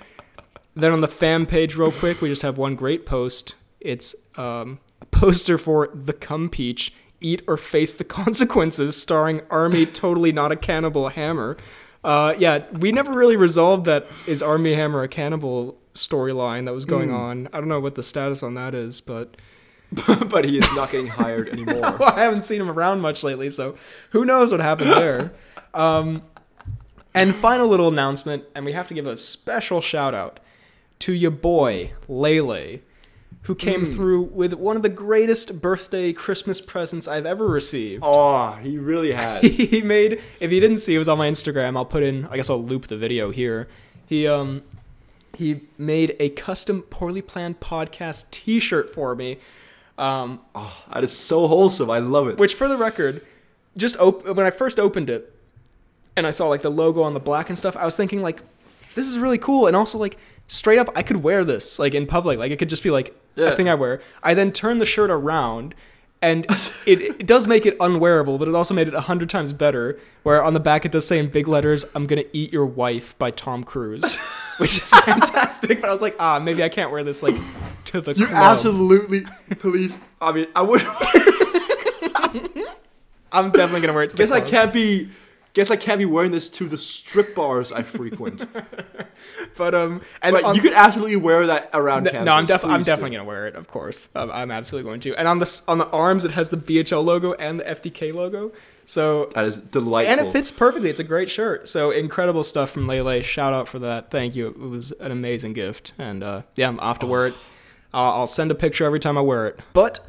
then on the fan page, real quick, we just have one great post. It's um, a poster for The Cum Peach, Eat or Face the Consequences, starring Army Totally Not a Cannibal Hammer. Uh, yeah, we never really resolved that is Armie Hammer a cannibal storyline that was going on. I don't know what the status on that is, but
but he is not getting hired anymore.
I haven't seen him around much lately, so who knows what happened there. Um, and final little announcement, and we have to give a special shout out to your boy Lele, who came through with one of the greatest birthday Christmas presents I've ever received.
oh, he really has.
he made if you didn't see it was on my Instagram, I'll put in I guess I'll loop the video here. He um he made a custom poorly planned podcast t-shirt for me. Um,
oh, that is so wholesome. I love it.
which, for the record, just op- when I first opened it, and I saw like the logo on the black and stuff, I was thinking like, this is really cool, and also like straight up, I could wear this like in public, like it could just be like a thing I wear. I then turn the shirt around. And it, it does make it unwearable, but it also made it a hundred times better. Where on the back it does say in big letters, "I'm gonna eat your wife" by Tom Cruise, which is fantastic. But I was like, ah, maybe I can't wear this like to the
you
club.
absolutely, please. I mean, I would.
I'm definitely gonna wear it to the
guess I can't be guess I can't be wearing this to the strip bars I frequent.
But um, and
but
on-
you could absolutely wear that around campus.
no, I'm, def- I'm definitely
do.
gonna wear it. Of course, um, I'm absolutely going to. And on the on the arms, it has the BHL logo and the FDK logo. So
That is delightful.
and it fits perfectly. It's a great shirt. So incredible stuff from Lele. Shout out for that. Thank you. It was an amazing gift. And uh, yeah, I'm off to wear it. I'll, I'll send a picture every time I wear it. But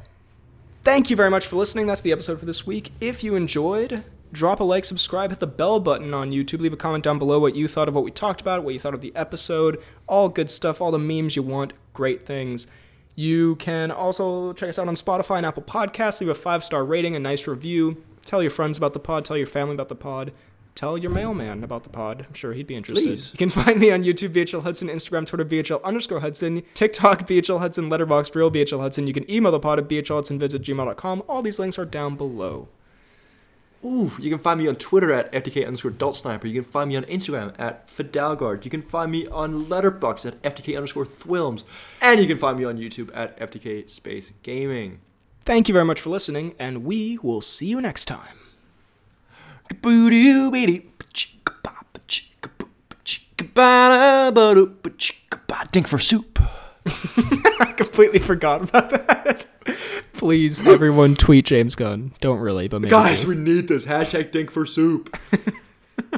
thank you very much for listening. That's the episode for this week. If you enjoyed, drop a like, subscribe, hit the bell button on YouTube. Leave a comment down below what you thought of what we talked about, what you thought of the episode. All good stuff. All the memes you want. Great things. You can also check us out on Spotify and Apple Podcasts. Leave a five star rating, a nice review. Tell your friends about the pod. Tell your family about the pod. Tell your mailman about the pod. I'm sure he'd be interested.
Please.
You can find me on YouTube, BHL Hudson, Instagram, Twitter, BHL underscore Hudson, TikTok, BHL Hudson, Letterboxd, Real BHL Hudson. You can email the pod at bhlhudsonvisit@gmail.com. All these links are down below.
Ooh, you can find me on Twitter at FDK underscore Dolt Sniper. You can find me on Instagram at Fidalgard. You can find me on Letterboxd at FDK underscore Thwilms. And you can find me on YouTube at FDK Space Gaming.
Thank you very much for listening, and we will see you next time.
Dink for soup.
I completely forgot about that. Please, everyone, tweet James Gunn. Don't really, but maybe.
Guys, we need this. Hashtag Dink for soup.